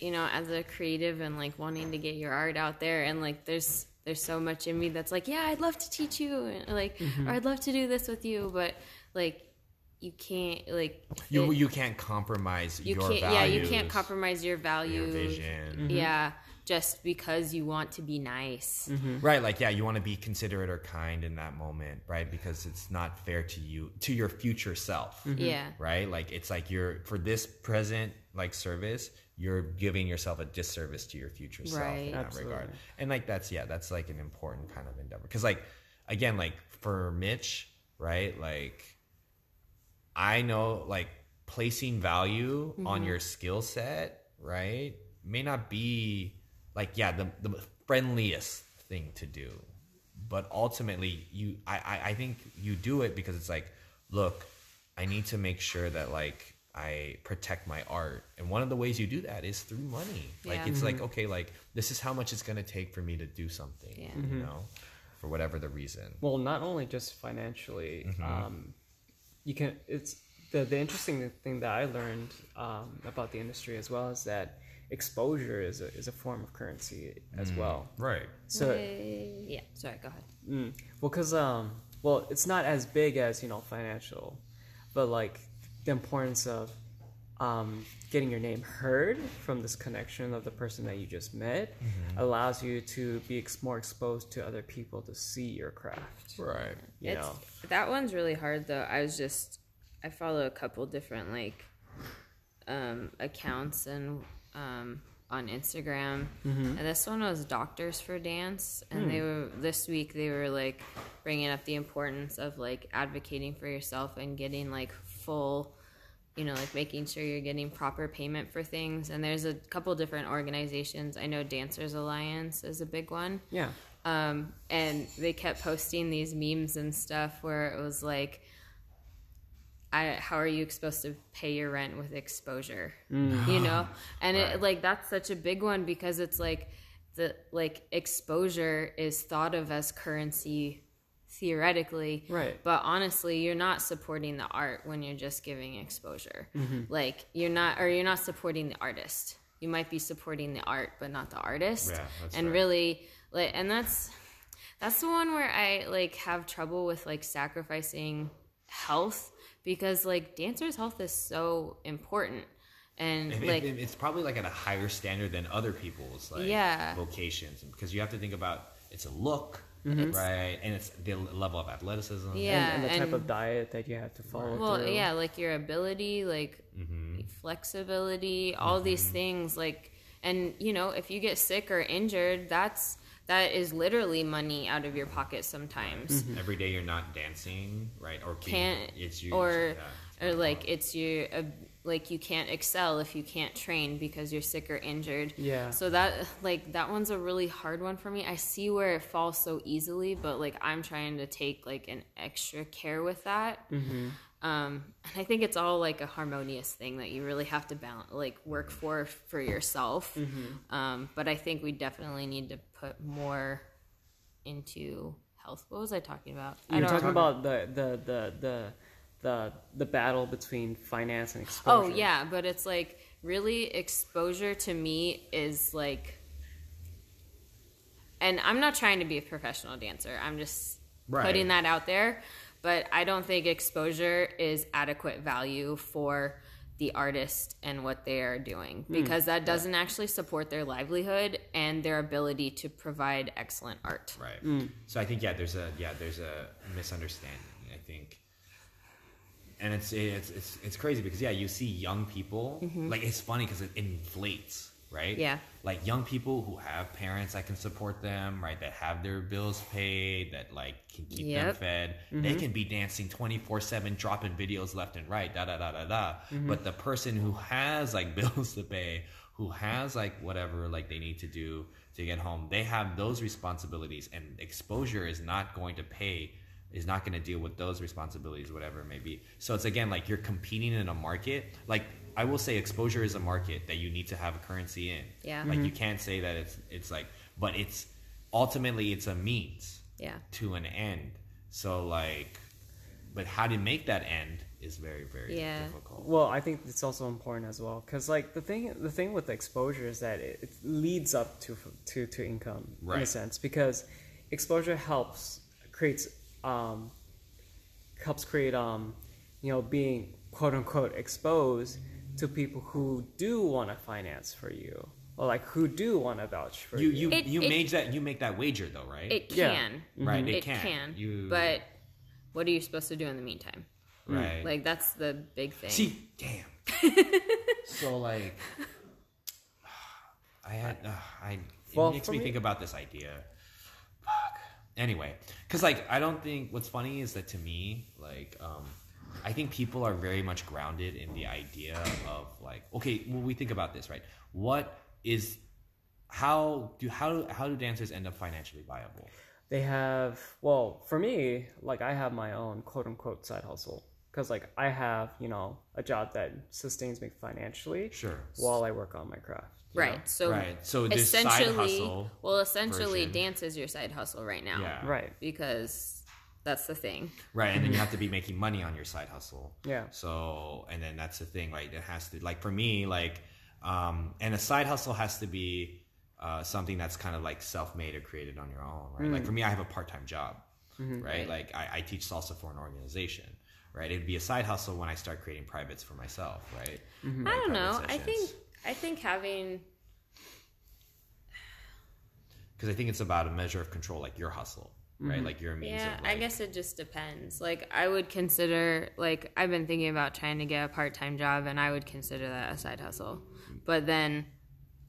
you know, as a creative and like wanting to get your art out there, and like there's there's so much in me that's like, yeah, I'd love to teach you, and like, or I'd love to do this with you, but like, you can't like You it- you can't compromise you your can't values. yeah you can't compromise your values your values vision. Mm-hmm. yeah just because you want to be nice mm-hmm. Right, like yeah, you want to be considerate or kind in that moment, right? Because it's not fair to you, to your future self, mm-hmm. yeah right? Like it's like you're for this present like service, you're giving yourself a disservice to your future self Right. in that Absolutely. regard. And like that's yeah, that's like an important kind of endeavor. Because like again, like for Mitch, right? Like I know like placing value on mm-hmm. your skill set, right, may not be like yeah the the friendliest thing to do, but ultimately you I I, I think you do it because it's like look, I need to make sure that like I protect my art, and one of the ways you do that is through money. Like Yeah. it's like mm-hmm. okay, like this is how much it's gonna take for me to do something, Yeah. you mm-hmm. know, for whatever the reason. Well, not only just financially, um, you can. It's the the interesting thing that I learned um, about the industry as well is that exposure is a is a form of currency as well. Right. So Uh, yeah sorry go ahead Mm. Well, because um, well, it's not as big as you know financial, but like the importance of um, getting your name heard from this connection of the person that you just met allows you to be ex- more exposed to other people to see your craft. Right. You it's know, that one's really hard though. I was just i follow a couple different like um accounts and um on instagram. And this one was doctors for dance. And they were this week they were like bringing up the importance of like advocating for yourself and getting like full you know like making sure you're getting proper payment for things. And there's a couple different organizations. I know dancers alliance is a big one. Yeah. um, and they kept posting these memes and stuff where it was like, I, how are you supposed to pay your rent with exposure? You know, and it like that's such a big one because it's like the like exposure is thought of as currency theoretically, Right. But honestly, you're not supporting the art when you're just giving exposure. Mm-hmm. Like you're not, or you're not supporting the artist. You might be supporting the art, but not the artist. Yeah, and right. really, like, and that's that's the one where I like have trouble with like sacrificing health because like dancers' health is so important, and like it- it's probably like at a higher standard than other people's like Yeah. vocations because you have to think about it's a look Mm-hmm. right and it's the level of athleticism yeah, and, and the type of diet that you have to follow well through. yeah like your ability like Mm-hmm. flexibility all these things like and you know if you get sick or injured that's that is literally money out of your pocket sometimes every day you're not dancing right or being, can't it's you or yeah. or like it's your. uh, like you can't excel if you can't train because you're sick or injured Yeah. so that like that one's a really hard one for me i see where it falls so easily but like i'm trying to take like an extra care with that Mm-hmm. um and i think it's all like a harmonious thing that you really have to balance like work for for yourself Mm-hmm. um but i think we definitely need to put more into health. What was I talking about? You're talking remember. about the the the the the the battle between finance and oh, exposure. Oh yeah, but it's like really exposure to me is like and I'm not trying to be a professional dancer. I'm just Right. putting that out there, but I don't think exposure is adequate value for the artist and what they are doing hmm. because that doesn't actually support their livelihood and their ability to provide excellent art. Right. Hmm. So I think yeah, there's a yeah, there's a misunderstanding. I think, and it's it's it's it's crazy because yeah, you see young people mm-hmm. like it's funny because it inflates, right? Yeah. Like young people who have parents that can support them, right? That have their bills paid, that like can keep them Yep. fed. They mm-hmm. can be dancing twenty four seven, dropping videos left and right, da da da da da. Mm-hmm. But the person who has like bills to pay, who has like whatever like they need to do to get home, they have those responsibilities, and exposure is not going to pay. Is not going to deal with those responsibilities, whatever it may be. So it's again like you're competing in a market. Like I will say, exposure is a market that you need to have a currency in. Yeah. Like you mm-hmm. can't say that it's it's like, but it's ultimately it's a means Yeah. to an end. So like, but how to make that end is very very Yeah. difficult. Well, I think it's also important as well because like the thing the thing with exposure is that it, it leads up to to to income in a sense because exposure helps creates um helps create um you know being quote unquote exposed to people who do want to finance for you or like who do want to vouch for You you. you It- you it- make that you make that wager though, right? It Yeah. can. Right, it It can. can. You- But what are you supposed to do in the meantime? right. Like that's the big thing. See, damn. so like, I had uh, I. It Well, makes for me, me- think about this idea. Fuck. Anyway, because like I don't think what's funny is that to me, like, um, I think people are very much grounded in the idea of like, okay, when we think about this, right? What is how do how how do dancers end up financially viable? they have well for me like i have my own quote unquote side hustle because like i have you know a job that sustains me financially Sure. while i work on my craft right. know? So Right. So this side essentially, hustle well, essentially, version. dance is your side hustle right now. Yeah. right Because that's the thing. Right, and then you have to be making money on your side hustle. Yeah. So, and then that's the thing, right? It has to, like, for me, like, um, and a side hustle has to be uh, something that's kind of like self-made or created on your own, right? Like for me, I have a part-time job, right? Like I, I teach salsa for an organization, right? It'd be a side hustle when I start creating privates for myself, right? I don't know. I think I think having because I think it's about a measure of control, like your hustle, right? Like your means yeah. of, I guess it just depends. Like I would consider like I've been thinking about trying to get a part time job, and I would consider that a side hustle. But then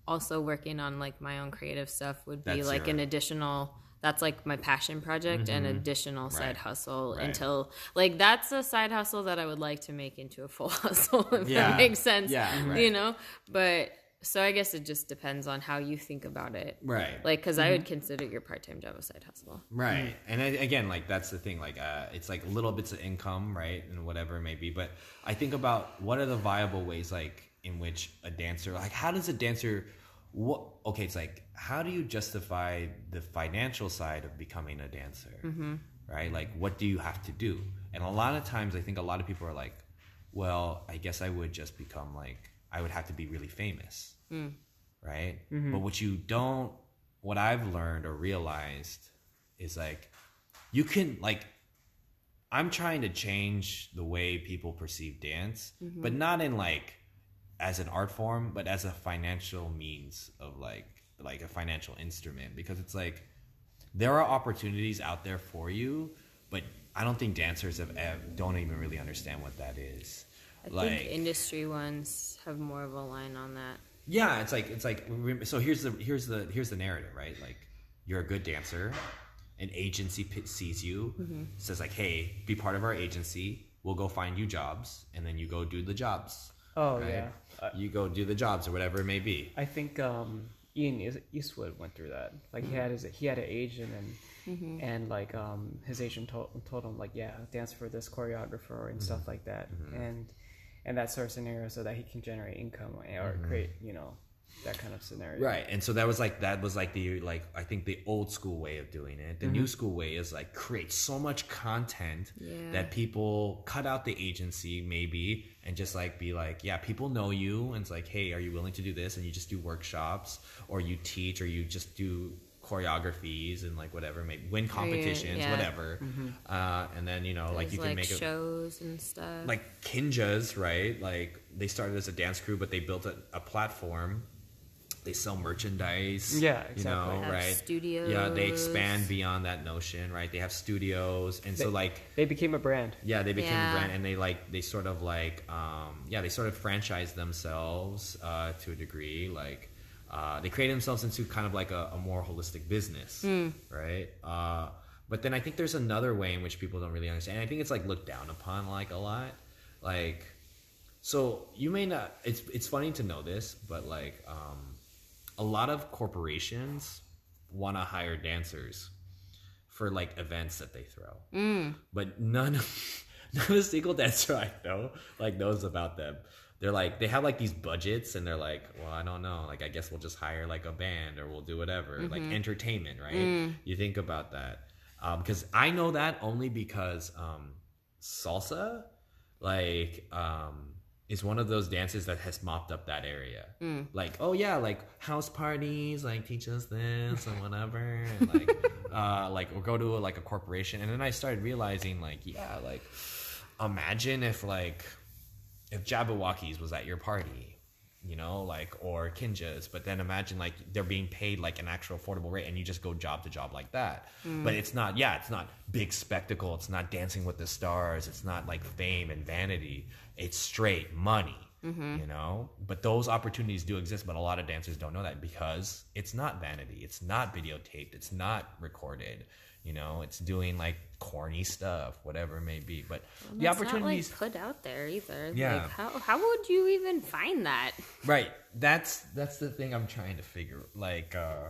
also working on like my own creative stuff would be That's like your- Mm-hmm. an additional that's like my passion project and additional side hustle Right. until like that's a side hustle that I would like to make into a full hustle if Yeah. that makes sense. Yeah, right. You know? But so I guess it just depends on how you think about it. right, Like, because I would consider your part time job a side hustle. Right. And I, again, like that's the thing. Like, uh, it's like little bits of income, right, and whatever it may be. But I think about what are the viable ways, like, in which a dancer, like, how does a dancer, what? Okay, it's like, how do you justify the financial side of becoming a dancer, mm-hmm. right? Like, what do you have to do? And a lot of times, I think a lot of people are like, well, I guess I would just become like, I would have to be really famous mm. right? Mm-hmm. But what you don't, what I've learned or realized is like, you can like, I'm trying to change the way people perceive dance, mm-hmm. but not in like as an art form, but as a financial means of like like a financial instrument because it's like there are opportunities out there for you, but I don't think dancers have, ev- don't even really understand what that is. I like think industry ones have more of a line on that. yeah, it's like it's like so. Here's the here's the here's the narrative, right? Like you're a good dancer, an agency sees you, mm-hmm. says like, "Hey, be part of our agency. We'll go find you jobs, and then you go do the jobs." Oh right? yeah. Uh, you go do the jobs or whatever it may be. i think um ian eastwood went through that. Like he had his he had an agent and and like um his agent told, told him like yeah dance for this choreographer and stuff like that. And and that sort of scenario so that he can generate income or create you know that kind of scenario. Right. And so that was like that was like the like I think the old school way of doing it. The new school way is like create so much content Yeah. that people cut out the agency maybe and just like be like, yeah, people know you and it's like, hey, are you willing to do this? And you just do workshops or you teach or you just do choreographies and like whatever, maybe win competitions, yeah. whatever. Uh, and then you know, like you can like make it shows and stuff. like Kinjaz, right? Like they started as a dance crew, but they built a, a platform. They sell merchandise. Yeah, You exactly. know, Have right? Yeah, they expand beyond that notion, right? They have studios, and so like, They became a brand. yeah, they became Yeah. a brand, and they like they sort of like, um, yeah, they sort of franchise themselves uh, to a degree, like. Uh, they create themselves into kind of like a, a more holistic business, right? Uh, but then I think there's another way in which people don't really understand. I think it's like looked down upon like a lot. Like, so you may not. It's it's funny to know this, but like, um, a lot of corporations want to hire dancers for like events that they throw, but none not a single dancer I know like knows about them. They're like they have like these budgets and they're like, well, I don't know. Like I guess we'll just hire like a band or we'll do whatever, like entertainment, right? You think about that because I know that only because um, salsa, like, um, is one of those dances that has mopped up that area. Like, oh yeah, like house parties, like teach us this and whatever, and like, uh, like or go to like a corporation, and then I started realizing, like, yeah, like, imagine if like, if Jabbawockeez was at your party. You know, like or Kinjaz, but then imagine like they're being paid like an actual affordable rate, and you just go job to job like that. Mm. But it's not, yeah, it's not big spectacle. It's not Dancing with the Stars. It's not like fame and vanity. It's straight money. Mm-hmm. You know, but those opportunities do exist, but a lot of dancers don't know that because it's not vanity. It's not videotaped. It's not recorded. You know, it's doing like corny stuff, whatever it may be. But the It's opportunities, like put out there either. Yeah. Like how how would you even find that? right that's that's the thing i'm trying to figure like uh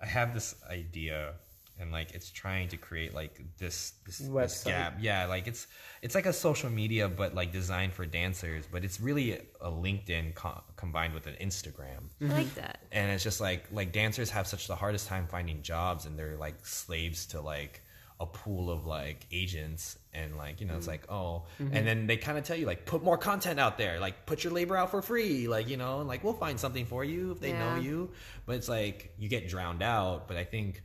i have this idea and like it's trying to create like this this, this gap yeah like it's it's like a social media but like designed for dancers but it's really a linkedin co- combined with an instagram I like that. and it's just like like dancers have such the hardest time finding jobs and they're like slaves to like a pool of like agents and like you know it's mm. like oh mm-hmm. and then they kind of tell you like put more content out there. Like put your labor out for free. Like you know and like we'll find something for you if they know you. But it's like you get drowned out. But i think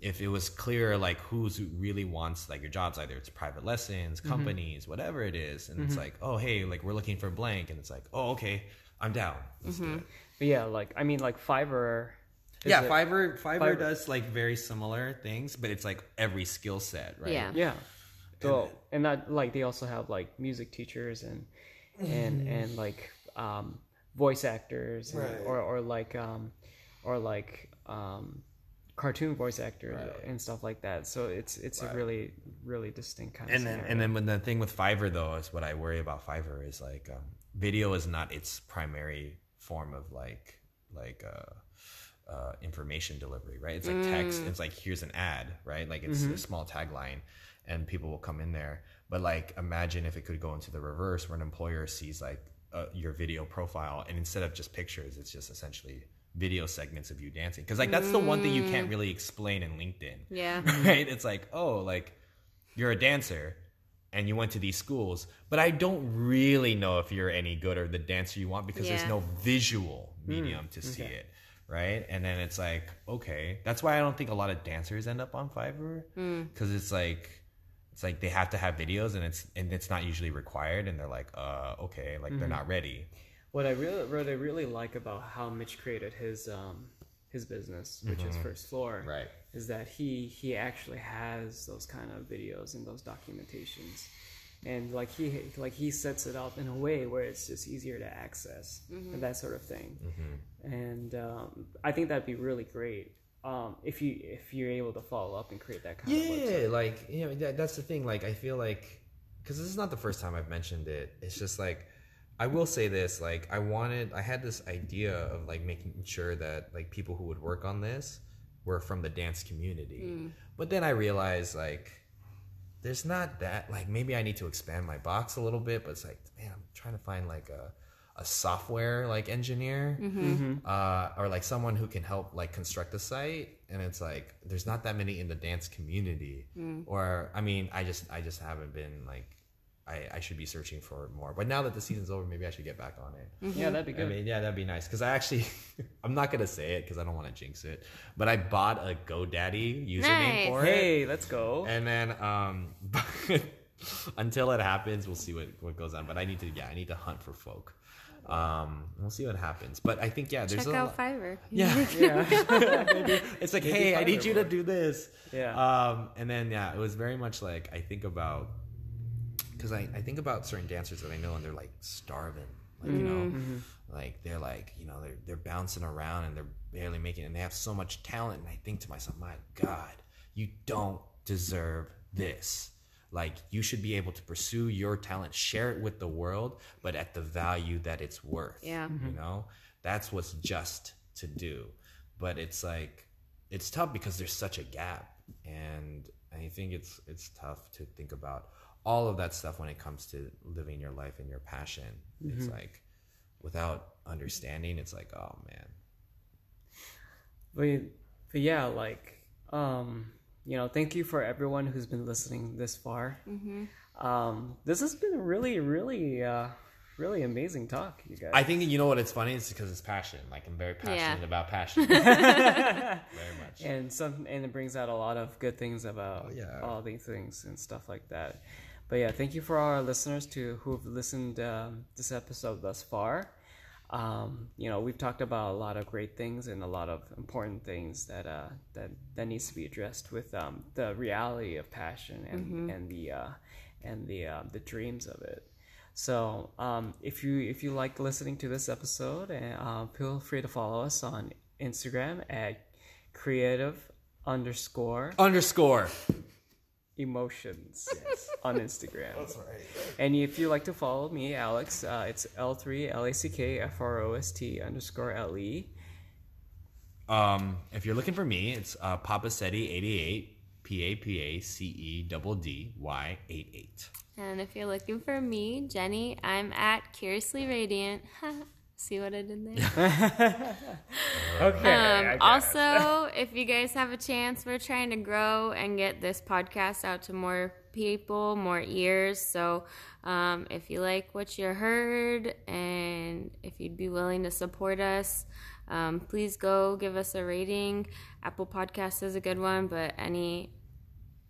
if it was clear like who's who really wants like your jobs either it's private lessons mm-hmm. companies whatever it is and it's mm-hmm. like oh hey like we're looking for blank. And it's like oh okay i'm down. Let's do it. But yeah, like I mean, like Fiverr. Is yeah, it- Fiverr, Fiverr Fiverr- does like very similar things, but it's like every skill set, right? Yeah. Yeah. So and that like they also have like music teachers and and and like um voice actors and- Right. or or like um or like um cartoon voice actors Right. and stuff like that. So it's it's a really really distinct kind of And then scenario. and then when the thing with Fiverr though is what I worry about Fiverr is like um, video is not its primary form of like like uh, uh, information delivery, right? It's like text. It's like here's an ad, right? Like it's a small tagline, and people will come in there. But like imagine if it could go into the reverse, where an employer sees like uh, your video profile, and instead of just pictures, it's just essentially video segments of you dancing. Because like that's the one thing you can't really explain in LinkedIn Yeah. right? It's like, oh, like you're a dancer and you went to these schools, but I don't really know if you're any good or the dancer you want because there's no visual medium to see it, right? And then it's like, okay, that's why I don't think a lot of dancers end up on Fiverr because it's like. It's like they have to have videos, and it's and it's not usually required, and they're like, uh, okay, like they're not ready. What I really, what I really like about how Mitch created his um, his business, which is First Floor, Right. is that he he actually has those kind of videos and those documentations, and like he like he sets it up in a way where it's just easier to access and that sort of thing, and um, I think that'd be really great um, if you if you're able to follow up and create that kind of website. Yeah, like you know that, that's the thing. Like I feel like because this is not the first time I've mentioned it. It's just like I will say this. Like I wanted, I had this idea of like making sure that like people who would work on this were from the dance community. But then I realized like there's not that like maybe I need to expand my box a little bit. But it's like man, I'm trying to find like a a software like engineer mm-hmm. Mm-hmm. uh, or like someone who can help like construct the site. And it's like there's not that many in the dance community. Mm. Or i mean i just i just haven't been like I, I should be searching for more but now that the season's over maybe i should get back on it Yeah, that'd be I good. mean, yeah, that'd be nice. Because I actually, I'm not gonna say it because I don't want to jinx it. But I bought a GoDaddy username Nice. for it, hey, let's go. and then um, until it happens, we'll see what what goes on. But I need to, yeah, I need to hunt for folk. Um, we'll see what happens. But I think, yeah, there's Check a out lot- Fiverr. yeah, yeah. It's like, Maybe hey, I need Fiverr you to do this. Yeah. Um, and then yeah, it was very much like I think about because I, I think about certain dancers that I know and they're like starving, like you know, mm-hmm. Mm-hmm. like they're like you know they're they're bouncing around and they're barely making it and they have so much talent and I think to myself, my God, you don't deserve this. Like you should be able to pursue your talent, share it with the world, but at the value that it's worth Yeah. you mm-hmm. know? That's what's just to do. But it's like it's tough because there's such a gap and i think it's it's tough to think about all of that stuff when it comes to living your life and your passion it's like without understanding it's like oh man But, but yeah, like, um, you know, thank you for everyone who's been listening this far. Um, this has been a really, really, uh, really amazing talk, you guys. i think you know what it's funny it's because it's passion like i'm very passionate Yeah. about passion very much and some and it brings out a lot of good things about yeah. all these things and stuff like that. But yeah, thank you for our listeners to who've listened um, this episode thus far. Um, you know, we've talked about a lot of great things and a lot of important things that uh, that that needs to be addressed with um, the reality of passion and and the uh, and the uh, the dreams of it. So um, if you if you like listening to this episode, uh, feel free to follow us on Instagram at creative underscore underscore emotions on Instagram. That's right. And if you like to follow me, Alex, uh, it's L three L A C K F R O S T underscore L E. um if you're looking for me it's uh papa ceddy 88 p-a-p-a-c-e double d-y 88 And if you're looking for me, Jenny, I'm at Curiously Radiant. See what I did there? Okay. Um, also, if you guys have a chance, we're trying to grow and get this podcast out to more people, more ears. So, um, if you like what you heard and if you'd be willing to support us, um, please go give us a rating. Apple Podcast is a good one, but any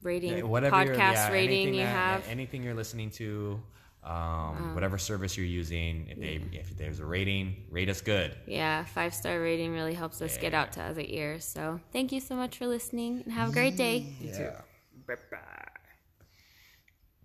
rating, Yeah, whatever podcast yeah, rating you that- have. anything you're listening to um, whatever service you're using if they if there's a rating rate us good Yeah, five star rating really helps us get out to other ears. So thank you so much for listening and have a great day. yeah Bye-bye.